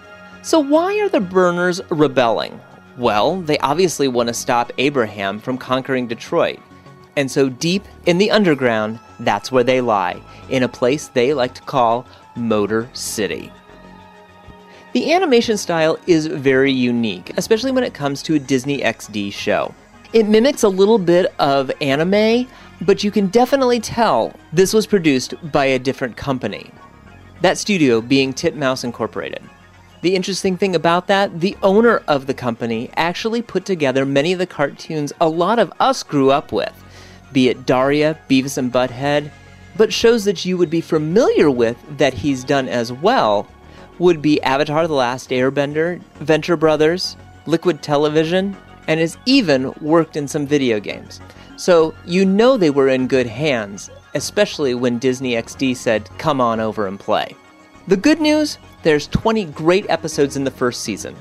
So, why are the Burners rebelling? Well, they obviously want to stop Abraham from conquering Detroit. And so, deep in the underground, that's where they lie, in a place they like to call Motor City. The animation style is very unique, especially when it comes to a Disney XD show. It mimics a little bit of anime, but you can definitely tell this was produced by a different company. That studio being Titmouse Incorporated. The interesting thing about that, the owner of the company actually put together many of the cartoons a lot of us grew up with, be it Daria, Beavis and Butthead, but shows that you would be familiar with that he's done as well would be Avatar The Last Airbender, Venture Brothers, Liquid Television, and has even worked in some video games. So you know they were in good hands, especially when Disney XD said, come on over and play. The good news there's 20 great episodes in the first season.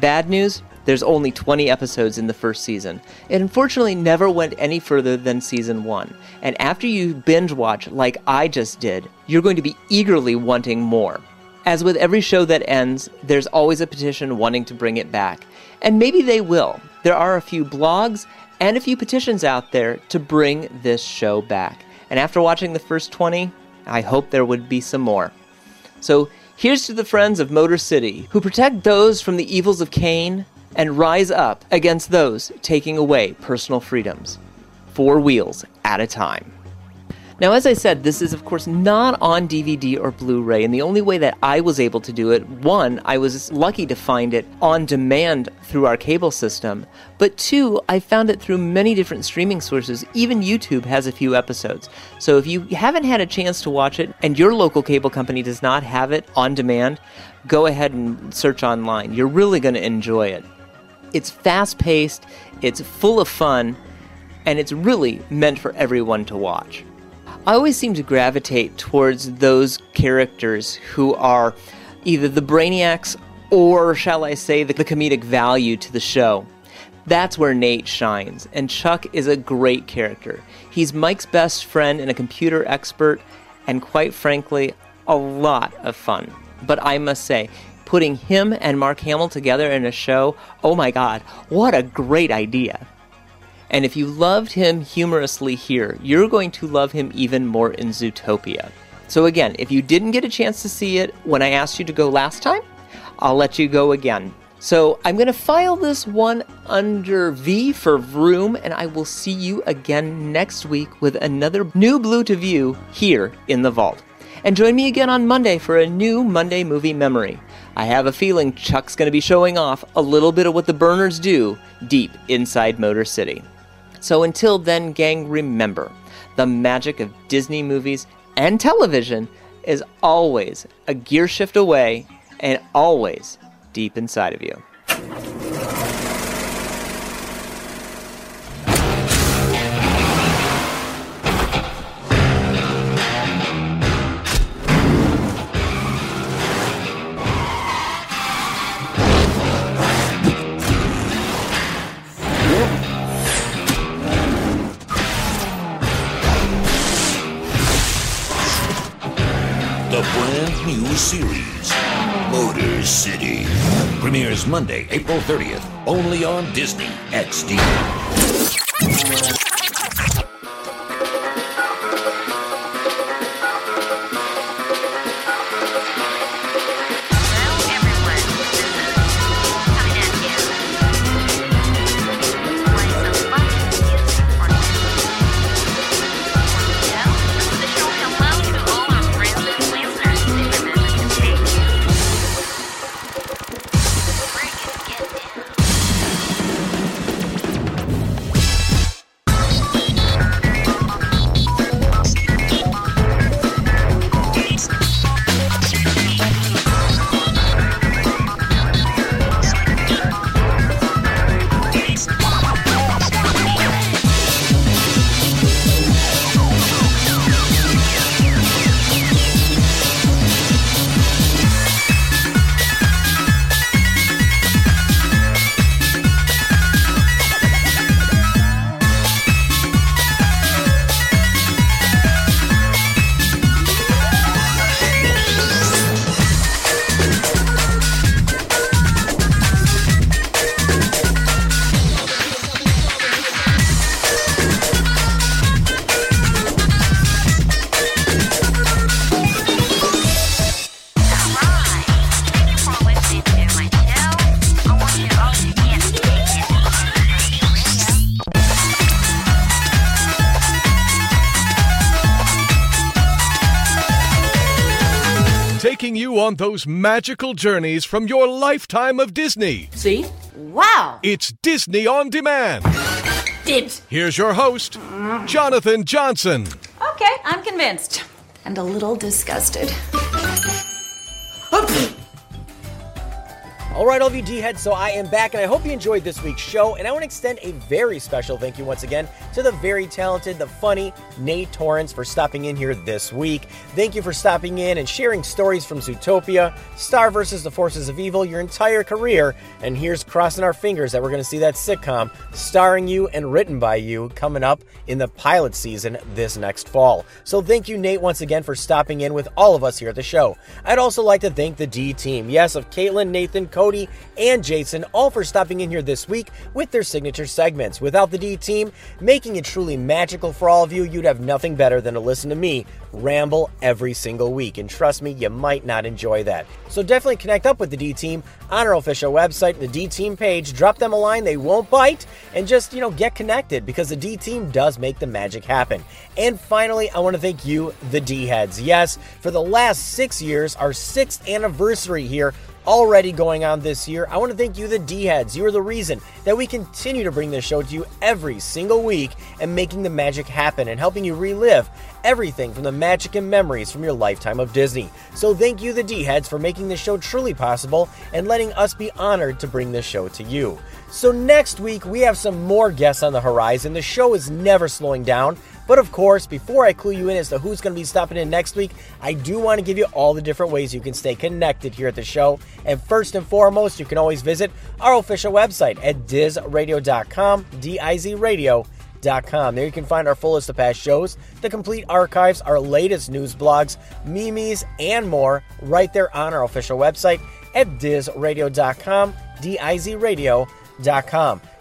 Bad news there's only 20 episodes in the first season. It unfortunately never went any further than season 1. And after you binge watch, like I just did, you're going to be eagerly wanting more. As with every show that ends, there's always a petition wanting to bring it back. And maybe they will. There are a few blogs and a few petitions out there to bring this show back. And after watching the first 20, I hope there would be some more. So here's to the friends of Motor City who protect those from the evils of Kane and rise up against those taking away personal freedoms. Four wheels at a time. Now, as I said, this is of course not on DVD or Blu ray, and the only way that I was able to do it, one, I was lucky to find it on demand through our cable system, but two, I found it through many different streaming sources. Even YouTube has a few episodes. So if you haven't had a chance to watch it and your local cable company does not have it on demand, go ahead and search online. You're really going to enjoy it. It's fast paced, it's full of fun, and it's really meant for everyone to watch. I always seem to gravitate towards those characters who are either the brainiacs or, shall I say, the, the comedic value to the show. That's where Nate shines, and Chuck is a great character. He's Mike's best friend and a computer expert, and quite frankly, a lot of fun. But I must say, putting him and Mark Hamill together in a show, oh my god, what a great idea! And if you loved him humorously here, you're going to love him even more in Zootopia. So, again, if you didn't get a chance to see it when I asked you to go last time, I'll let you go again. So, I'm going to file this one under V for Vroom, and I will see you again next week with another new Blu to View here in the vault. And join me again on Monday for a new Monday movie memory. I have a feeling Chuck's going to be showing off a little bit of what the burners do deep inside Motor City. So until then, gang, remember the magic of Disney movies and television is always a gear shift away and always deep inside of you. The brand new series, Motor City, premieres Monday, April 30th, only on Disney XD. Those magical journeys from your lifetime of Disney. See? Wow! It's Disney on Demand. Dibs. Here's your host, Jonathan Johnson. Okay, I'm convinced. And a little disgusted. All right, all of you D heads, so I am back, and I hope you enjoyed this week's show. And I want to extend a very special thank you once again to the very talented, the funny Nate Torrence for stopping in here this week. Thank you for stopping in and sharing stories from Zootopia, Star versus the Forces of Evil, your entire career. And here's crossing our fingers that we're going to see that sitcom starring you and written by you coming up in the pilot season this next fall. So thank you, Nate, once again for stopping in with all of us here at the show. I'd also like to thank the D team, yes, of Caitlin, Nathan, Cody, and Jason, all for stopping in here this week with their signature segments. Without the D team, making it truly magical for all of you, you'd have nothing better than to listen to me ramble every single week. And trust me, you might not enjoy that. So definitely connect up with the D team on our official website, the D team page. Drop them a line, they won't bite, and just, you know, get connected because the D team does make the magic happen. And finally, I want to thank you, the D heads. Yes, for the last six years, our sixth anniversary here already going on this year. I want to thank you, the D heads. You are the reason that we continue to bring this show to you every single week and making the magic happen and helping you relive everything from the magic and memories from your lifetime of Disney. So thank you, the D heads, for making this show truly possible and letting us be honored to bring this show to you. So next week, we have some more guests on the horizon. The show is never slowing down. But of course, before I clue you in as to who's going to be stopping in next week, I do want to give you all the different ways you can stay connected here at the show. And first and foremost, you can always visit our official website at dizradio.com, D-I-Z-radio.com. There you can find our full list of past shows, the complete archives, our latest news blogs, memes, and more right there on our official website at dizradio.com,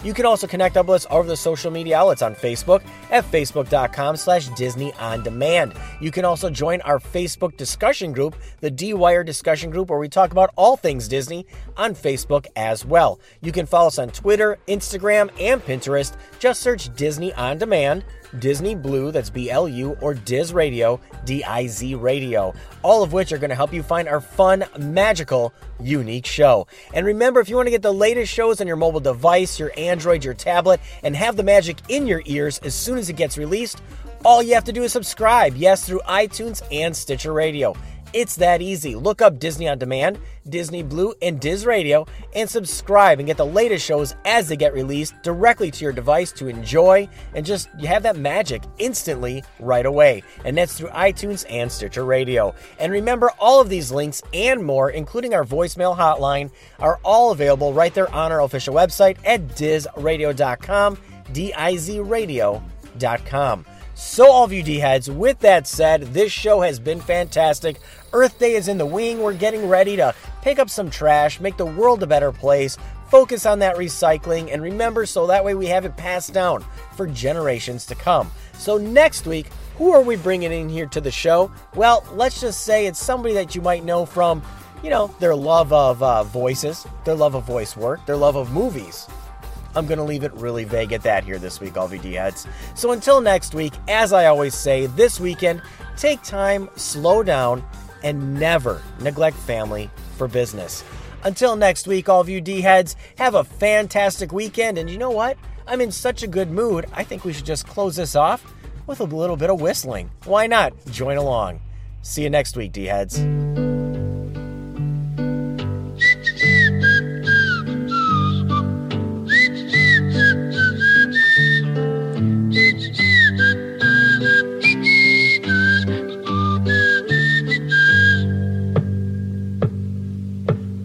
You can also connect up with us over the social media outlets on Facebook at facebook.com slash Disney On Demand. You can also join our Facebook discussion group, the D-Wire discussion group, where we talk about all things Disney on Facebook as well. You can follow us on Twitter, Instagram, and Pinterest. Just search Disney On Demand. Disney Blu, that's B L U, or Diz Radio, D I Z Radio, all of which are going to help you find our fun, magical, unique show. And remember, if you want to get the latest shows on your mobile device, your Android, your tablet, and have the magic in your ears as soon as it gets released, all you have to do is subscribe, yes, through iTunes and Stitcher Radio. It's that easy. Look up Disney On Demand, Disney Blu, and Diz Radio and subscribe and get the latest shows as they get released directly to your device to enjoy and just you have that magic instantly right away. And that's through iTunes and Stitcher Radio. And remember, all of these links and more, including our voicemail hotline, are all available right there on our official website at dizradio.com, D I Z radio.com. So, all of you D heads, with that said, this show has been fantastic. Earth Day is in the wing. We're getting ready to pick up some trash, make the world a better place, focus on that recycling, and remember so that way we have it passed down for generations to come. So, next week, who are we bringing in here to the show? Well, let's just say it's somebody that you might know from, you know, their love of uh, voices, their love of voice work, their love of movies. I'm going to leave it really vague at that here this week, all VD heads. So until next week, as I always say, this weekend, take time, slow down, and never neglect family for business. Until next week, all of you D heads, have a fantastic weekend. And you know what? I'm in such a good mood, I think we should just close this off with a little bit of whistling. Why not? Join along. See you next week, D heads.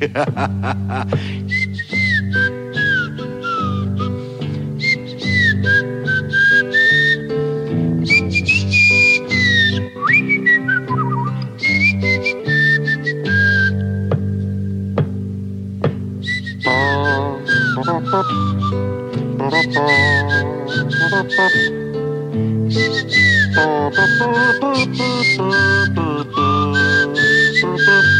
Boop boop.